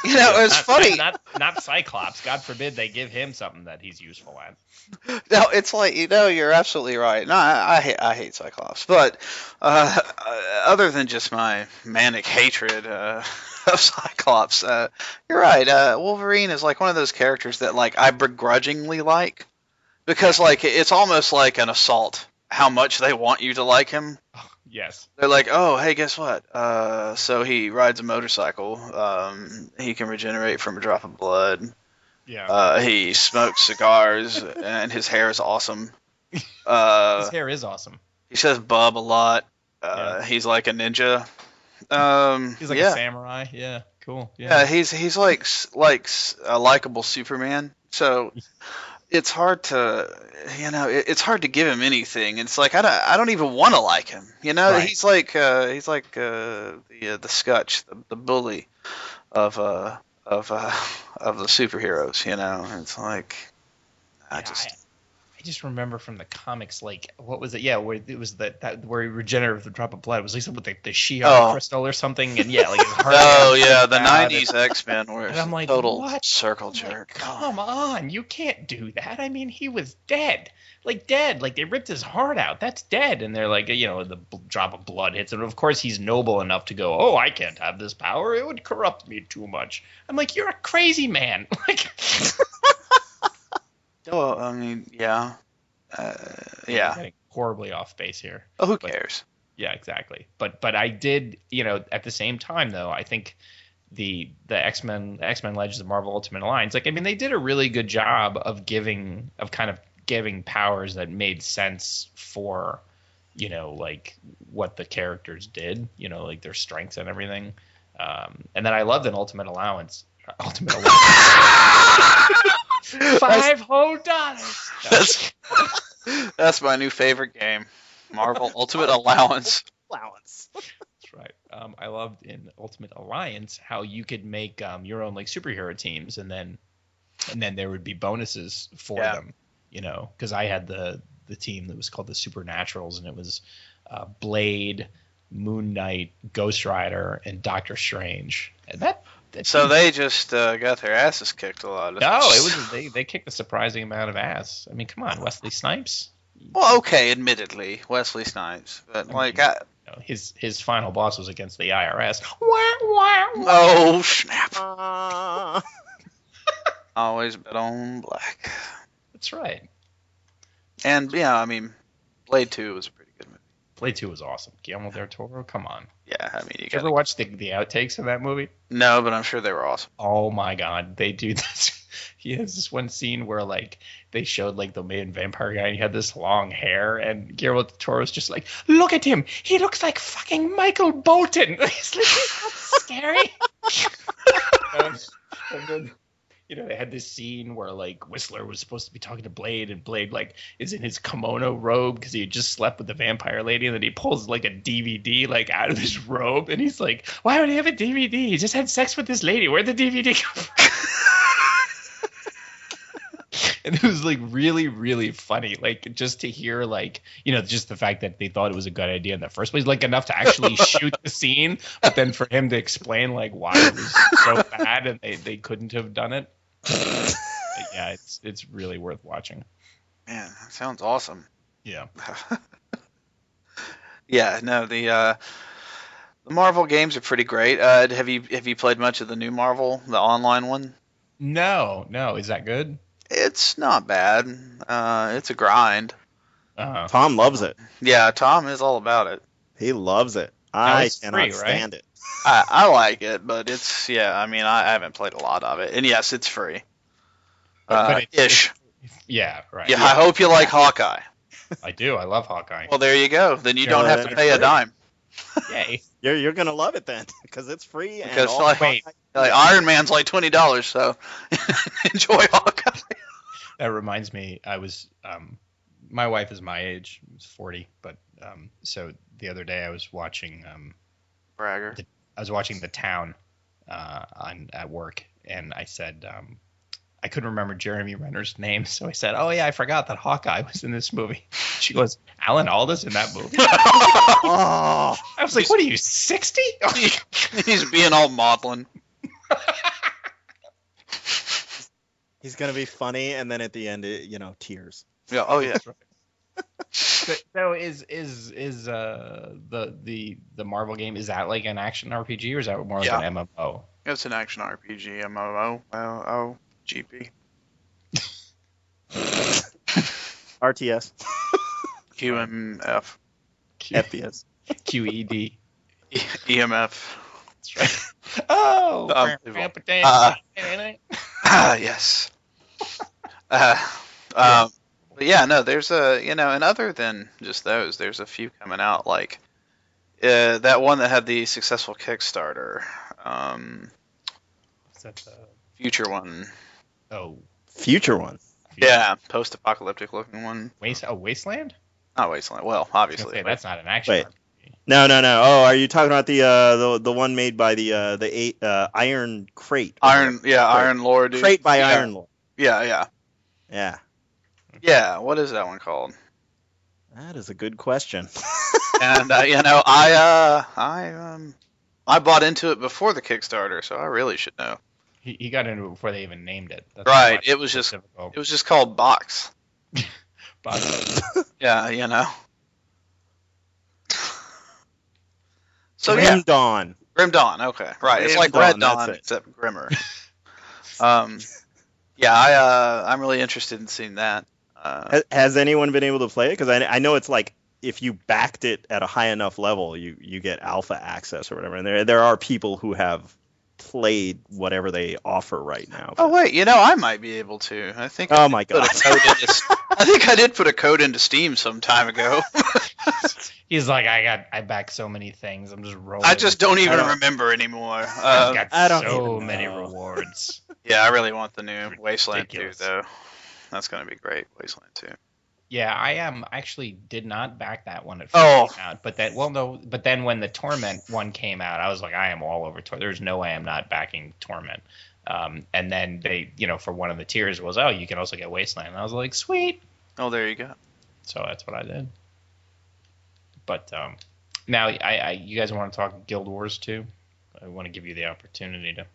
You know, it's not, funny. not not cyclops god forbid they give him something that he's useful at No, it's like you know, you're absolutely right. No, I, I hate I hate Cyclops, but uh, other than just my manic hatred uh, of Cyclops, uh, you're right. Uh, Wolverine is like one of those characters that like I begrudgingly like because like it's almost like an assault how much they want you to like him. Yes They're like, oh, hey, guess what? Uh, so he rides a motorcycle. Um, he can regenerate from a drop of blood. yeah Uh, he smokes cigars, and his hair is awesome. Uh, his hair is awesome he says "bub" a lot. Uh, He's like a ninja. Um, he's like yeah, a samurai yeah cool yeah. yeah He's he's like like a likable Superman. So it's hard to you know it, it's hard to give him anything. It's like I don't I don't even want to like him. You know Right. he's like uh, he's like uh, the uh, the scutch the, the bully of uh of uh of the superheroes. You know it's like I Yeah, just. I, just remember from the comics, like what was it? Yeah, where it was that, that where he regenerated with the drop of blood. It was like something with the, the Shi'ar Oh. crystal or something, and yeah, like his heart Oh yeah, the '90s X Men were And I'm like, total what? circle I'm like, jerk. Come on, you can't do that. I mean, he was dead, like dead. Like they ripped his heart out. That's dead. And they're like, you know, the b- drop of blood hits, and of course he's noble enough to go, oh, I can't have this power. It would corrupt me too much. I'm like, you're a crazy man. Like, Oh, I mean, yeah, uh, yeah. horribly off base here. Oh, who But- cares? Yeah, exactly. But but I did, you know, at the same time though, I think the the X Men X Men Legends of Marvel Ultimate Alliance, like I mean, they did a really good job of giving of kind of giving powers that made sense for, you know, like what the characters did, you know, like their strengths and everything. Um, and then I loved an Ultimate Allowance. Ultimate Allowance. Five whole dollars. That's that's my new favorite game, Marvel Ultimate Allowance. allowance. That's right. Um, I loved in Ultimate Alliance how you could make um, your own like superhero teams, and then and then there would be bonuses for Yeah. them. You know, because I had the the team that was called the Supernaturals, and it was uh, Blade, Moon Knight, Ghost Rider, and Doctor Strange. And that, that So they just uh, got their asses kicked a lot. no, it was they they kicked a surprising amount of ass. I mean, come on, Wesley Snipes. well, okay, admittedly, Wesley Snipes, but like, I, You know, his his final boss was against the IRS. Wah, wah, wah. oh snap! Uh, Always bet on black. That's right. And yeah, I mean, Blade Two was pretty good movie. Blade Two was awesome. Guillermo del Toro, come on. Yeah, I mean, you Did you got ever watch the, the outtakes of that movie? no, but I'm sure they were awesome. Oh my god, they do this. He has this one scene where like they showed like the main vampire guy and he had this long hair and Guillermo del Toro's just like, look at him, he looks like fucking Michael Bolton. He's like, "Isn't scary. and, and then you know they had this scene where like Whistler was supposed to be talking to Blade and Blade like is in his kimono robe because he had just slept with the vampire lady and then he pulls like a DVD like out of his robe and he's like, why would he have a DVD? He just had sex with this lady. Where'd the DVD come from? and it was like really really funny like just to hear like you know just the fact that they thought it was a good idea in the first place like enough to actually shoot the scene but then for him to explain like why it was so bad and they, they couldn't have done it yeah it's it's really worth watching Man, that sounds awesome. yeah Yeah, no, the uh, the Marvel games are pretty great. Uh, have you have you played much of the new Marvel, the online one? no no is that good It's not bad. Uh, it's a grind. uh Tom loves it. Yeah, Tom is all about it. He loves it. I cannot free, right? stand it. I, I like it, but it's yeah. I mean, I, I haven't played a lot of it, and yes, it's free. But- but Uh, it's- ish. yeah right Yeah, I hope you like Hawkeye. i do i love hawkeye Well, there you go. Then you Yeah, don't have to then pay a dime. yay You're you're gonna love it then because it's free and Because, all like- Wait. Like Iron Man's like twenty dollars, so enjoy Hawkeye. That reminds me, I was um, my wife is my age, she's forty, but um, so the other day I was watching um, Bragger. I was watching The Town uh, on at work, and I said um, I couldn't remember Jeremy Renner's name, so I said, "Oh yeah, I forgot that Hawkeye was in this movie." She goes, "Alan Alda's in that movie." Oh, I was like, "What are you, 60? He's being all maudlin. he's gonna be funny, and then at the end, it, you know, tears. Yeah. Oh yeah. So, so is is is uh the the the Marvel game is that like an action RPG or is that more like an MMO? It's an action RPG, MMO, O GP, RTS, QMF, FPS. QED. E- EMF. That's right. Oh, Unbelievable. Uh, Ah, yes. Uh, um, but yeah, no, there's a you know, and other than just those, there's a few coming out like uh, that one that had the successful Kickstarter, um, Is that the- future one. oh, Future one. Yeah, post-apocalyptic looking one. Waste. Oh, Wasteland. Not Wasteland. Well, I was gonna obviously. say, but- that's not an action. Wait. RPG. No, no, no. Oh, are you talking about the uh the the one made by the uh the eight uh Iron Crate? Iron, yeah, Crate. Iron Lore. Crate by yeah. Iron Lore. Yeah, yeah, Yeah, yeah. What is that one called? that is a good question. and uh, you know, I uh, I um, I bought into it before the Kickstarter, so I really should know. He, he got into it before they even named it. That's Right, it was just- difficult. It was just called Box. But, Yeah, you know. So Grim yeah, Dawn. Grim Dawn. Okay, right. it's like Red Dawn, that's Dawn it. except grimmer. um, yeah, I uh, I'm really interested in seeing that. Uh, Has, has anyone been able to play it? Because I, I know it's like if you backed it at a high enough level, you you get alpha access or whatever. And there there are people who have played whatever they offer right now. oh wait, you know, I might be able to. I think. I Oh my god. code into, I think I did put a code into Steam some time ago. he's like, I got, I back so many things. I'm just rolling. I just don't even don't- remember anymore. I've Um, got I don't so many rewards. yeah, I really want the new Wasteland 2, though. That's gonna be great, Wasteland 2. Yeah, I am actually did not back that one at first Oh. out, but that well no, but then when the Torment one came out, I was like, I am all over Torment. There's no way I'm not backing Torment. Um, and then they, you know, for one of the tiers was, oh, you can also get Wasteland. And I was like, sweet. Oh, there you go. So that's what I did. But um, now, I, I, you guys want to talk Guild Wars 2? I want to give you the opportunity to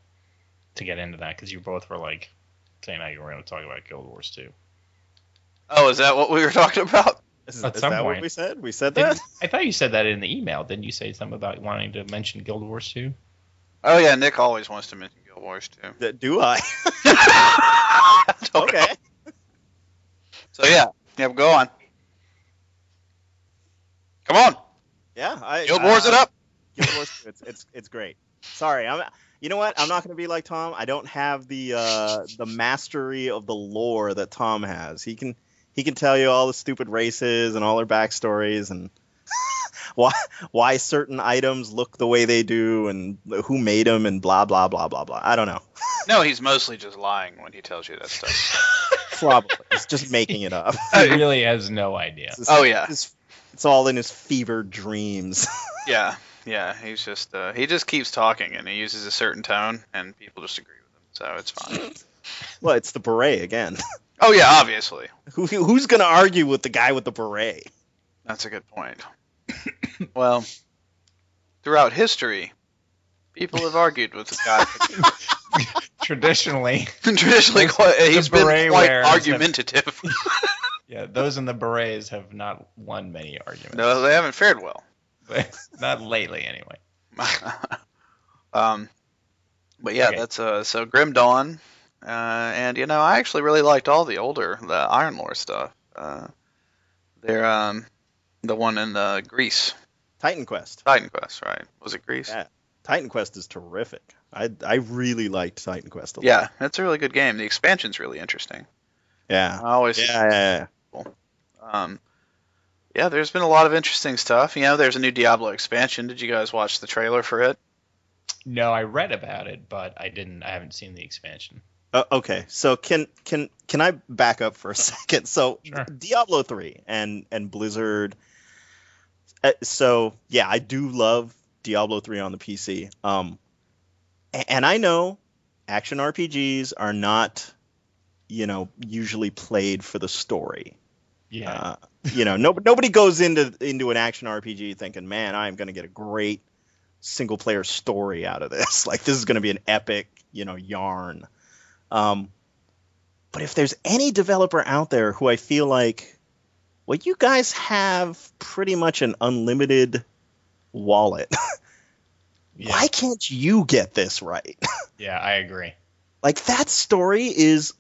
to get into that because you both were like saying how you were going to talk about Guild Wars too. Oh, is that what we were talking about? Is, At is some that point. what we said? We said Didn't- that? I thought you said that in the email. Didn't you say something about wanting to mention Guild Wars 2? Oh yeah, Nick always wants to mention Guild Wars 2. Th- Do I? Don't know. okay. So yeah, yeah, go on. Come on, Yeah. I, Guild Wars uh, it up. Guild Wars 2, it's it's it's great. Sorry, I'm. You know what? I'm not going to be like Tom. I don't have the uh, the mastery of the lore that Tom has. He can he can tell you all the stupid races and all their backstories and why why certain items look the way they do and who made them and blah blah blah blah blah. I don't know. No, he's mostly just lying when he tells you that stuff. Probably it's just making it up. He really has no idea. It's, Oh yeah, it's, it's all in his fevered dreams. yeah, yeah. He's just uh, he just keeps talking and he uses a certain tone and people just agree with him, so it's fine. well, it's the beret again. Oh yeah, obviously. Who, who's going to argue with the guy with the beret? That's a good point. well, throughout history, people have argued with the guy. Traditionally, Traditionally, quite, he's been quite wearers have- argumentative. yeah, those in the berets have not won many arguments. no, they haven't fared well. But not lately, anyway. um, but yeah, Okay. that's uh, so Grim Dawn, uh, and you know I actually really liked all the older the Iron Lore stuff. Uh, they're um, the one in uh, Greece, Titan Quest. Titan Quest, right? Was it Greece? Yeah. Titan Quest is terrific. I I really liked Titan Quest a lot. Yeah, it's a really good game. The expansion's really interesting. Yeah. I always Yeah, yeah, yeah. Um, yeah, there's been a lot of interesting stuff. You know, there's a new Diablo expansion. Did you guys watch the trailer for it? No, I read about it, but I didn't. I haven't seen the expansion. Uh, okay, so can can can I back up for a second? So Sure. Diablo three and and Blizzard. Uh, so yeah, I do love Diablo three on the PC. Um, a- and I know action RPGs are not, you know, usually played for the story. Yeah, Uh, you know, no, nobody goes into into an action RPG thinking, "Man, I'm going to get a great single player story out of this. Like this is going to be an epic, you know, yarn." Um, but if there's any developer out there who I feel like, well, you guys have pretty much an unlimited wallet. yeah, Why can't you get this right? yeah. I agree. like that story is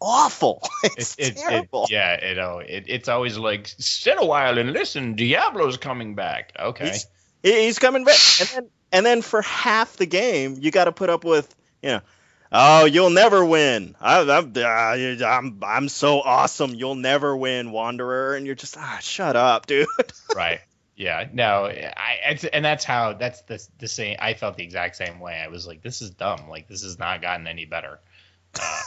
awful. It's It, it, it, terrible. yeah, it, oh, it, it's always like sit a while and listen. Diablo's coming back. Okay, He's, he's coming back, and then and then for half the game, you got to put up with you know, oh, you'll never win. I, I'm, uh, I'm I'm so awesome. You'll never win, Wanderer, and you're just ah, shut up, dude. right. Yeah, no, I, it's, and that's how that's the the same. I felt the exact same way. I was like, this is dumb. Like this has not gotten any better. Uh,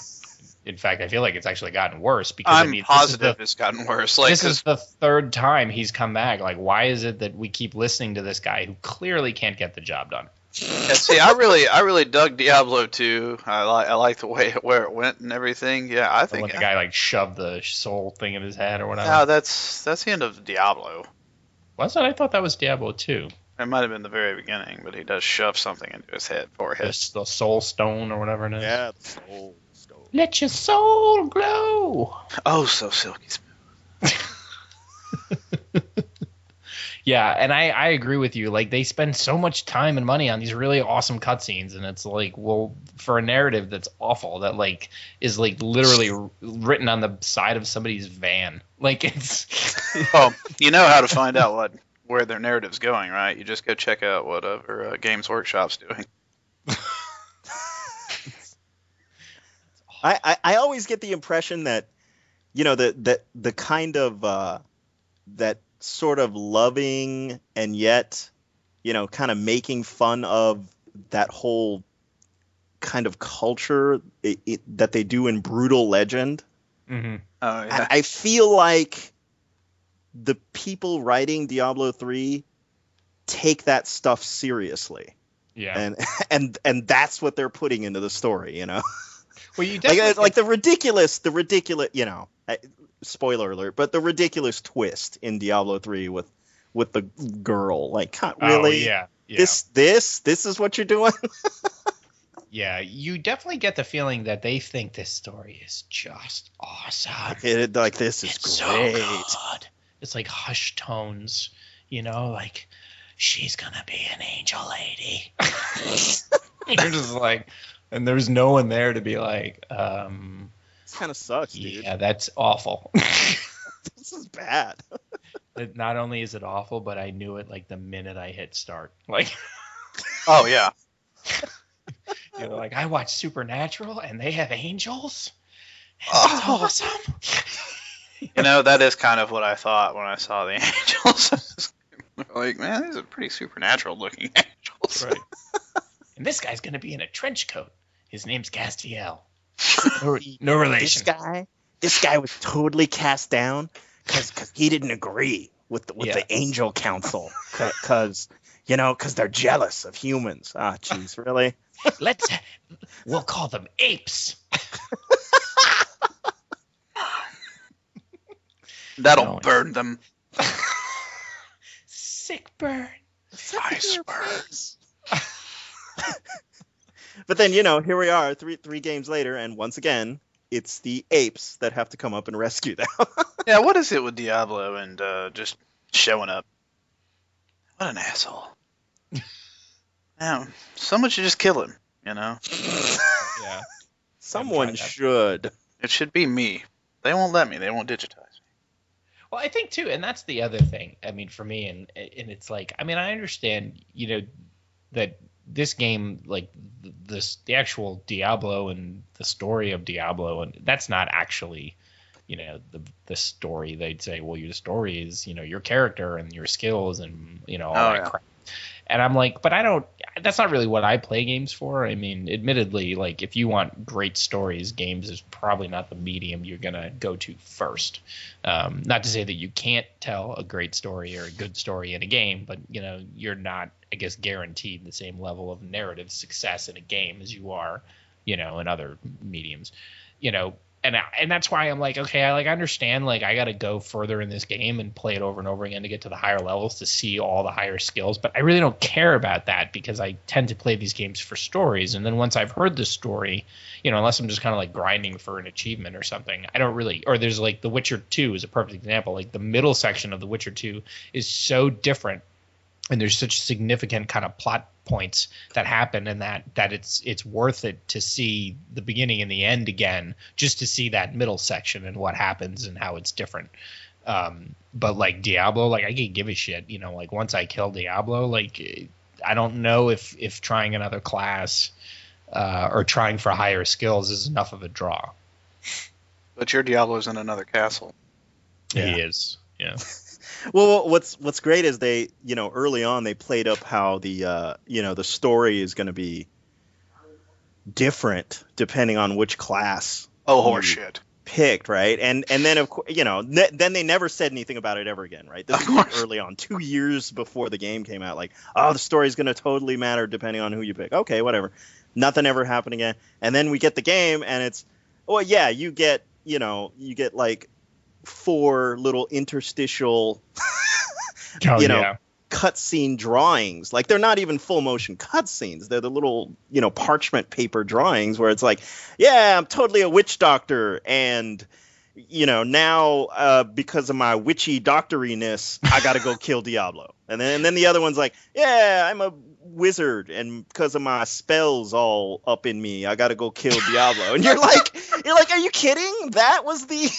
in fact, I feel like it's actually gotten worse because I I'm mean, positive the- it's gotten worse. Like, this 'cause- is the third time he's come back. Like, why is it that we keep listening to this guy who clearly can't get the job done? yeah, see, I really, I really dug Diablo 2. I like, I like the way where it went and everything. Yeah, I think. when the guy like shoved the soul thing in his head or whatever. No, that's that's the end of Diablo. Was it? I thought that was Diablo 2. It might have been the very beginning, but he does shove something into his head, forehead. This, the soul stone or whatever it is. Yeah, the soul stone. Let your soul glow. Oh, so silky smooth. Yeah, and I, I agree with you. Like they spend so much time and money on these really awesome cutscenes, and it's like, well, for a narrative that's awful, that like is like literally r- written on the side of somebody's van. Like it's Well, you know how to find out what where their narrative's going, right? You just go check out whatever uh, Games Workshop's doing. I, I, I always get the impression that you know the the the kind of uh, that sort of loving and yet you know kind of making fun of that whole kind of culture it, it, that they do in brutal legend mm-hmm. Oh yeah. I, I feel like the people writing diablo 3 take that stuff seriously yeah. and and and that's what they're putting into the story you know well, you like uh, like the ridiculous the ridiculous you know spoiler alert but the ridiculous twist in diablo 3 with with the girl like oh, really yeah, yeah, this this this is what you're doing yeah. You definitely get the feeling that they think this story is just awesome. It- like this is it's great so good. It's like hush tones, you know, like she's gonna be an angel lady. You're just like, and there's no one there to be like, um, this kind of sucks dude yeah, that's awful. this is bad It- Not only is it awful, but I knew it like the minute I hit start. Like, oh yeah. you know, like I watched Supernatural and they have angels. And Oh. It's awesome. You know that is kind of what I thought when I saw the angels. like, man, these are pretty supernatural looking angels. Right. and this guy's gonna be in a trench coat. His name's Castiel. No, no this relation. guy this guy was totally cast down because he didn't agree with the, with Yeah. the angel council because you know because they're jealous of humans ah jeez really Let's we'll call them apes. That'll No. burn them. Sick burn. Icebergs. But then you know, here we are, three three games later, and once again, it's the apes that have to come up and rescue them. Yeah, what is it with Diablo and uh, just showing up? What an asshole. Yeah, someone should just kill him. You know, Yeah. Someone should. it should be me. They won't let me. They won't digitize me. Well, I think too, and that's the other thing. I mean, for me, and and it's like, I mean, I understand, you know, that this game, like this, the actual Diablo and the story of Diablo, and that's not actually, you know, the the story. They'd say, well, your story is, you know, your character and your skills and you know all Oh, that yeah. crap. And I'm like, but I don't. That's not really what I play games for. I mean, admittedly, like if you want great stories, games is probably not the medium you're gonna go to first. Um, not to say that you can't tell a great story or a good story in a game, but you know you're not, I guess, guaranteed the same level of narrative success in a game as you are, you know, in other mediums. You know, and and that's why I'm like, okay, I like understand, like I got to go further in this game and play it over and over again to get to the higher levels to see all the higher skills, but I really don't care about that because I tend to play these games for stories, and then once I've heard the story you know, unless I'm just kind of like grinding for an achievement or something. I don't really, or there's like The Witcher 2 is a perfect example. Like the middle section of The Witcher 2 is so different and there's such significant kind of plot points that happen and that that it's it's worth it to see the beginning and the end again just to see that middle section and what happens and how it's different um but like diablo like i could give a shit you know like once i kill diablo like i don't know if if trying another class uh, or trying for higher skills is enough of a draw. But your Diablo's in another castle. Yeah. He is. Yeah. Well, what's what's great is they, you know, early on they played up how the, uh, you know, the story is going to be different depending on which class Oh, horseshit. picked, right? And and then of course, you know, ne- then they never said anything about it ever again, right? This was early on, two years before the game came out. Like, oh, the story's going to totally matter depending on who you pick. Okay, whatever. Nothing ever happened again. And then we get the game, and it's, well, yeah, you get, you know, you get like four little interstitial Oh, You know, yeah. cutscene drawings. Like they're not even full motion cutscenes. They're the little, you know, parchment paper drawings where it's like, yeah, I'm totally a witch doctor, and you know now uh, because of my witchy doctoriness, I got to go kill Diablo. And then and then the other one's like, yeah, I'm a wizard, and because of my spells all up in me, I got to go kill Diablo. And you're like, you're like, are you kidding? That was the.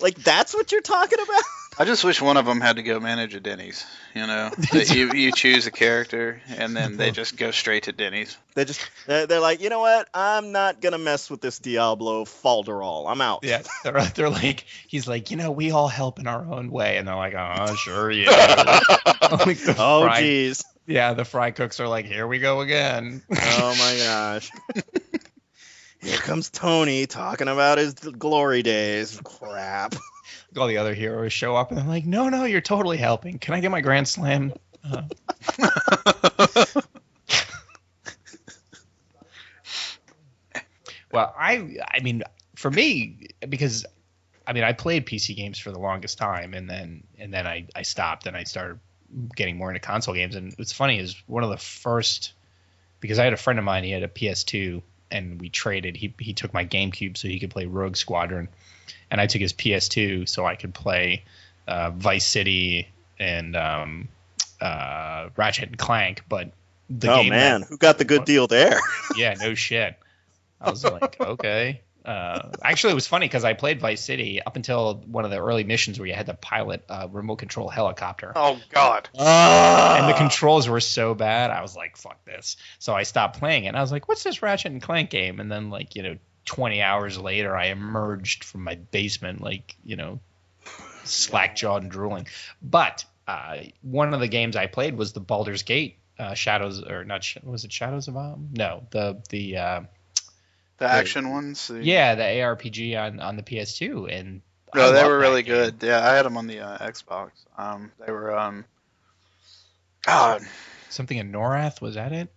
Like that's what you're talking about? I just wish one of them had to go manage a Denny's. You know, that you you choose a character and then they just go straight to Denny's. They just they're, they're like, you know what? I'm not gonna mess with this Diablo Falderall. I'm out. Yeah, they're, they're like, he's like, you know, we all help in our own way, and they're like, uh, oh, sure, yeah. like Oh jeez. yeah, the fry cooks are like, here we go again. Oh my gosh. Here comes Tony talking about his glory days. Crap. all the other heroes show up, and they're like, no, no, you're totally helping. Can I get my grand slam? Uh, well, I, I mean, for me, because I mean, I played PC games for the longest time, and then and then I, I stopped and I started getting more into console games. And what's funny is one of the first because I had a friend of mine, he had a PS2, and we traded. He he took my GameCube so he could play Rogue Squadron, and I took his PS2 so I could play uh, Vice City and um, uh, Ratchet and Clank. But the oh game man, who got the good deal there? yeah, no shit. I was like, okay. Uh, actually, it was funny because I played Vice City up until one of the early missions where you had to pilot a remote control helicopter. Oh God. And the controls were so bad, I was like, fuck this. So I stopped playing it. And I was like, what's this Ratchet and Clank game? And then, like, you know, 20 hours later, I emerged from my basement, like, you know, slack jawed and drooling. But uh, one of the games I played was the Baldur's Gate uh, Shadows, or not, was it Shadows of Amn? No, the, the, uh, The action ones. the- yeah, the ARPG on, on the PS2. And I No, they were really good. Yeah, I had them on the uh, Xbox. Um, they were um. God, Something in Norrath, was that it?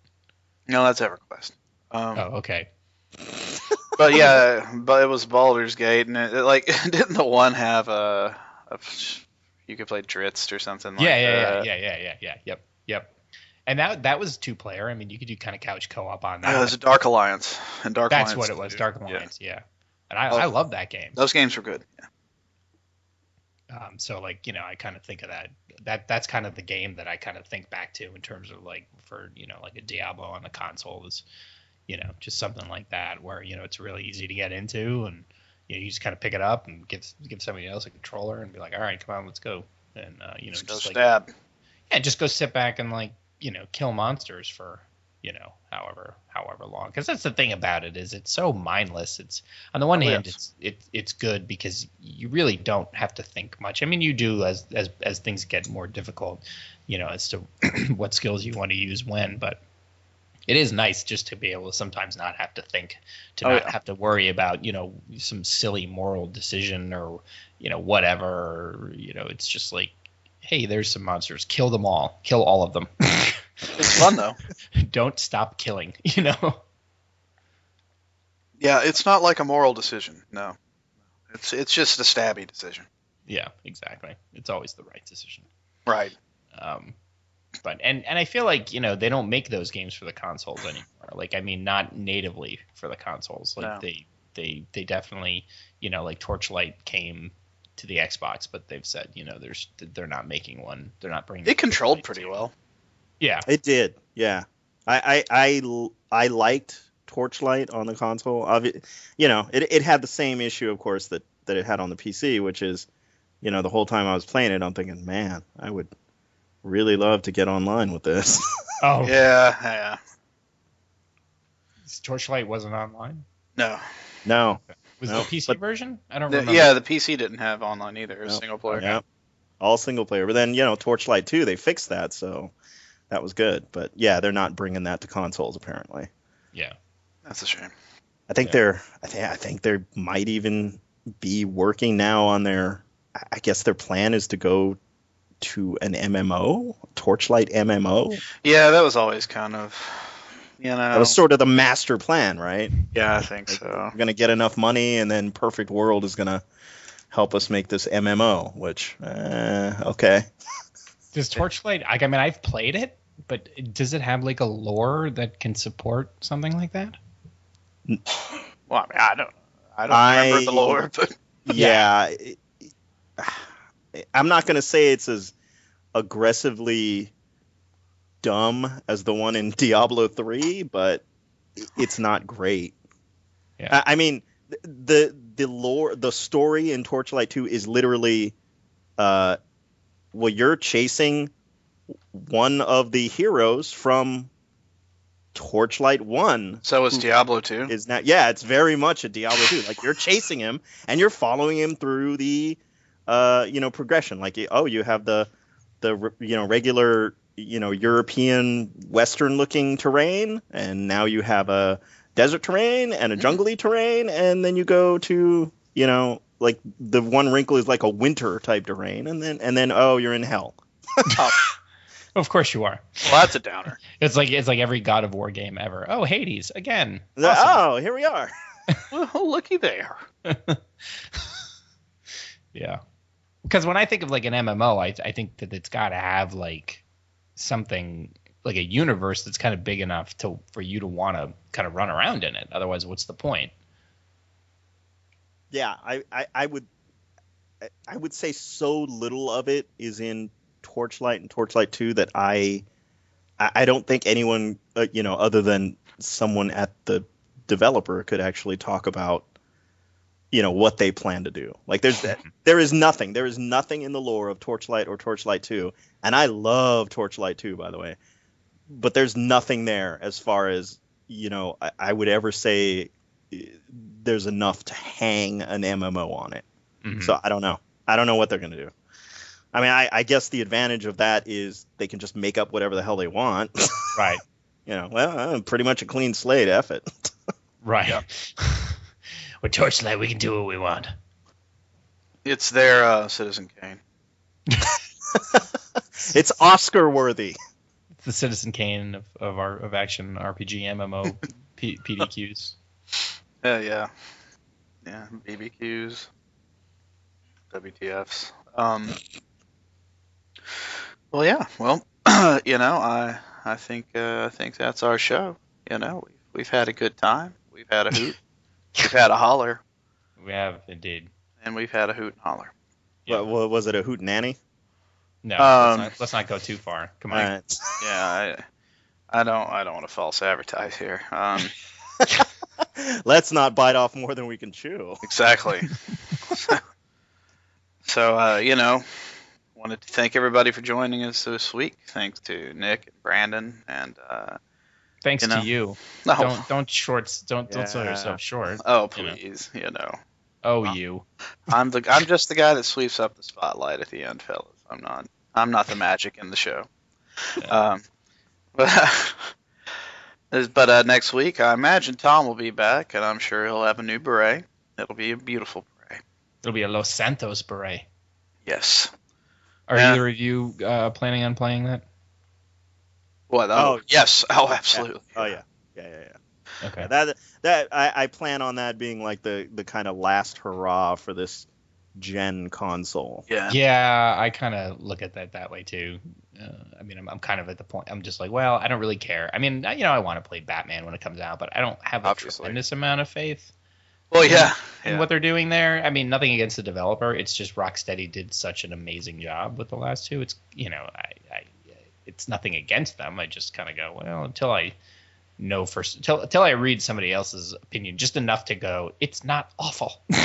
no, that's EverQuest. Um, Oh, okay. but yeah, but it was Baldur's Gate, and it, it, like didn't the one have a, a you could play Drizzt or something like yeah, yeah, that? yeah, yeah, yeah, yeah, yeah. Yep, yep. And that that was two player. I mean, you could do kind of couch co-op on that. Yeah, it was a Dark Alliance, and Dark That's Alliance. what it was. Dark Alliance. Yeah. And I, Oh. I love that game. Those games were good. Yeah. Um, so like you know, I kind of think of that. That that's kind of the game that I kind of think back to in terms of like for you know like a Diablo on the console is, you know, just something like that where you know it's really easy to get into and you, know, you just kind of pick it up and give give somebody else a controller and be like, all right, come on, let's go. And uh, you know, Just go like stab. yeah, just go sit back and like you know kill monsters for you know however however long because that's the thing about it is it's so mindless it's on the one Oh, hand yes. it's it, it's good because you really don't have to think much i mean you do as as as things get more difficult you know as to what skills you want to use when but it is nice just to be able to sometimes not have to think to Oh, not yeah. have to worry about you know some silly moral decision or you know whatever or, you know it's just like hey there's some monsters kill them all kill all of them It's fun though. don't stop killing you know Yeah, it's not like a moral decision. No, it's it's just a stabby decision. yeah exactly it's always the right decision Right. um but and and i feel like you know they don't make those games for the consoles anymore like i mean not natively for the consoles like No. they they they definitely you know like torchlight came to the xbox but they've said you know there's they're not making one they're not bringing It controlled pretty to- well. yeah It did, yeah. I I I liked Torchlight on the console. Obvi- you know, it it had the same issue, of course, that that it had on the PC, which is, you know, the whole time I was playing it, I'm thinking, man, I would really love to get online with this. oh Yeah, yeah. torchlight wasn't online No. no, was No, the pc but- version i don't The- remember yeah, the PC didn't have online either. It was No. single player. yeah, all single player. But then you know, Torchlight 2, they fixed that, so that was good. But yeah, they're not bringing that to consoles apparently. yeah That's a shame. I think Yeah. they're I think I think they might even be working now on their I- I guess their plan is to go to an MMO, Torchlight MMO. Yeah, that was always kind of, you know. That was sort of the master plan, right? yeah, I think so. We're gonna get enough money, and then Perfect World is gonna help us make this MMO. Which, uh, okay, Does Torchlight? I I mean, I've played it, but does it have like a lore that can support something like that? Well, I mean, I don't, I don't I- remember the lore, but yeah. it- I'm not gonna say it's as aggressively dumb as the one in Diablo 3, but it's not great. Yeah. I I mean, the the lore, the story in Torchlight 2 is literally, uh, well, you're chasing one of the heroes from Torchlight 1 so was Diablo 2. is now yeah it's very much a diablo 2 like you're chasing him and you're following him through the uh you know progression like oh you have the the you know regular you know european western looking terrain and now you have a desert terrain and a mm-hmm. jungly terrain and then you go to you know like the one wrinkle is like a winter type terrain and then and then oh you're in hell Of course you are. Well, that's a downer. It's like it's like every God of War game ever. Oh, Hades again. Awesome. oh here we are well, oh, looky there. Yeah. Because when I think of like an MMO, I I think that it's got to have like something like a universe that's kind of big enough to for you to want to kind of run around in it. Otherwise, what's the point? Yeah, I, I, I would I- would say so little of it is in Torchlight and Torchlight 2 that I I I don't think anyone uh, you know other than someone at the developer could actually talk about you know what they plan to do. Like there's there is nothing. There is nothing in the lore of Torchlight or Torchlight 2. And I love Torchlight 2 by the way. But there's nothing there as far as you know I, I would ever say uh, there's enough to hang an MMO on it. Mhm. So I don't know. I don't know what they're going to do. I mean, I, I guess the advantage of that is they can just make up whatever the hell they want. right, you know, well, uh, pretty much a clean slate. F it. right. With Torchlight, we can do what we want. It's their uh, Citizen Kane. It's Oscar worthy. It's the Citizen Kane of, of our of action RPG MMO P, PDQs. Yeah, yeah, yeah. BBQs, WTFs. Um. Well, yeah. Well, you know, I I think uh, I think that's our show. You know, we've, we've had a good time. We've had a hoot. We've had a holler, We have indeed. and we've had a hoot and holler. Yeah. What, what was it? A hoot and nanny? No, Um, let's, not, let's not go too far. Come on. All right. Yeah, I I don't I don't want to false advertise here. Um. Let's not bite off more than we can chew. Exactly. so, uh, you know, wanted to thank everybody for joining us this week. Thanks to Nick and Brandon and uh, Thanks you know. to you. no, Don't don't shorts. Don't don't sell yourself short. oh you know. please, you know, Oh, you. I'm the I'm just the guy that sweeps up the spotlight at the end, fellas. I'm not I'm not the magic in the show. Yeah. Um, but but uh, next week, I imagine Tom will be back, and I'm sure he'll have a new beret. It'll be a beautiful beret. It'll be a Los Santos beret. Yes. Are Yeah. either of you uh, planning on playing that? What? Oh, Oh, yes. Oh, absolutely. Oh yeah. Yeah, yeah, yeah. Okay. Yeah, that that I, I plan on that being like the the kind of last hurrah for this gen console. Yeah. Yeah, I kind of look at that that way too. Uh, I mean, I'm, I'm kind of at the point. I'm just like, well, I don't really care. I mean, you know, I want to play Batman when it comes out, but I don't have a Obviously. tremendous amount of faith Well, yeah. in yeah. what they're doing there. I mean, nothing against the developer. It's just Rocksteady did such an amazing job with the last two. It's you know, I, I it's nothing against them. I just kind of go, well, until I know first, until until I read somebody else's opinion, just enough to go, it's not awful.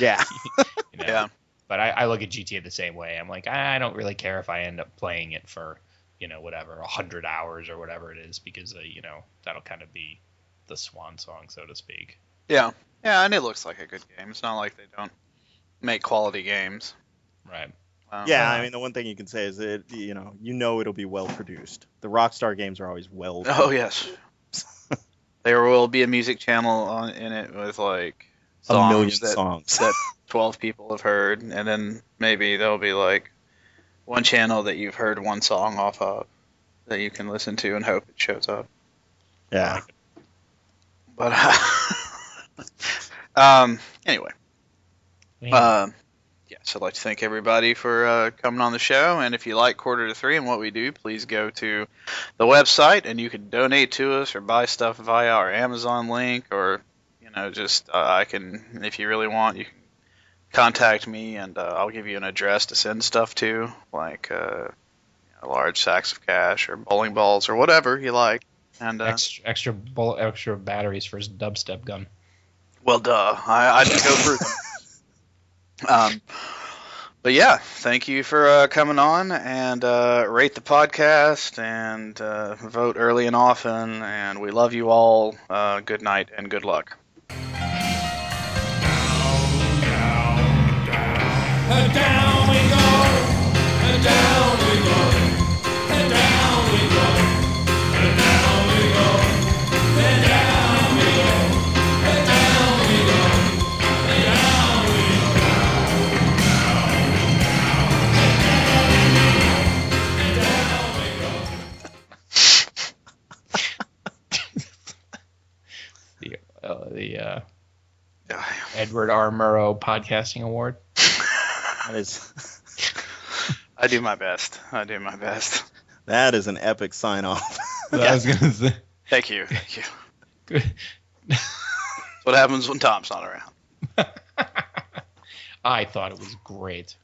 Yeah. you know? Yeah. But I, I look at GTA the same way. I'm like, I don't really care if I end up playing it for, you know, whatever, a hundred hours or whatever it is, because uh, you know that'll kind of be the swan song, so to speak. Yeah. Yeah, and it looks like a good game. It's not like they don't make quality games. Right. Um, Yeah, I mean the one thing you can say is that you know you know it'll be well produced. The Rockstar games are always well. Oh yes. there will be a music channel on in it with like a million that, songs. that twelve people have heard, and then maybe there'll be like one channel that you've heard one song off of that you can listen to and hope it shows up. yeah. But uh, um, anyway. Yeah. Um, yes, I'd like to thank everybody for uh, coming on the show. And if you like Quarter to Three and what we do, please go to the website and you can donate to us or buy stuff via our Amazon link, or you know, just uh, I can, if you really want, you can contact me and uh, I'll give you an address to send stuff to, like uh, large sacks of cash or bowling balls or whatever you like. And uh, extra extra bull, extra batteries for his dubstep gun. Well, duh. I, I go through them. Um, but yeah, thank you for uh, coming on and uh, rate the podcast and uh, vote early and often. And we love you all. Uh, good night and good luck. Down go, and down we go, and Edward R. Murrow Podcasting Award. That is I do my best. I do my best. that is an epic sign off. I was gonna say. Thank you. Thank you. Good. What happens when Tom's not around. I thought it was great.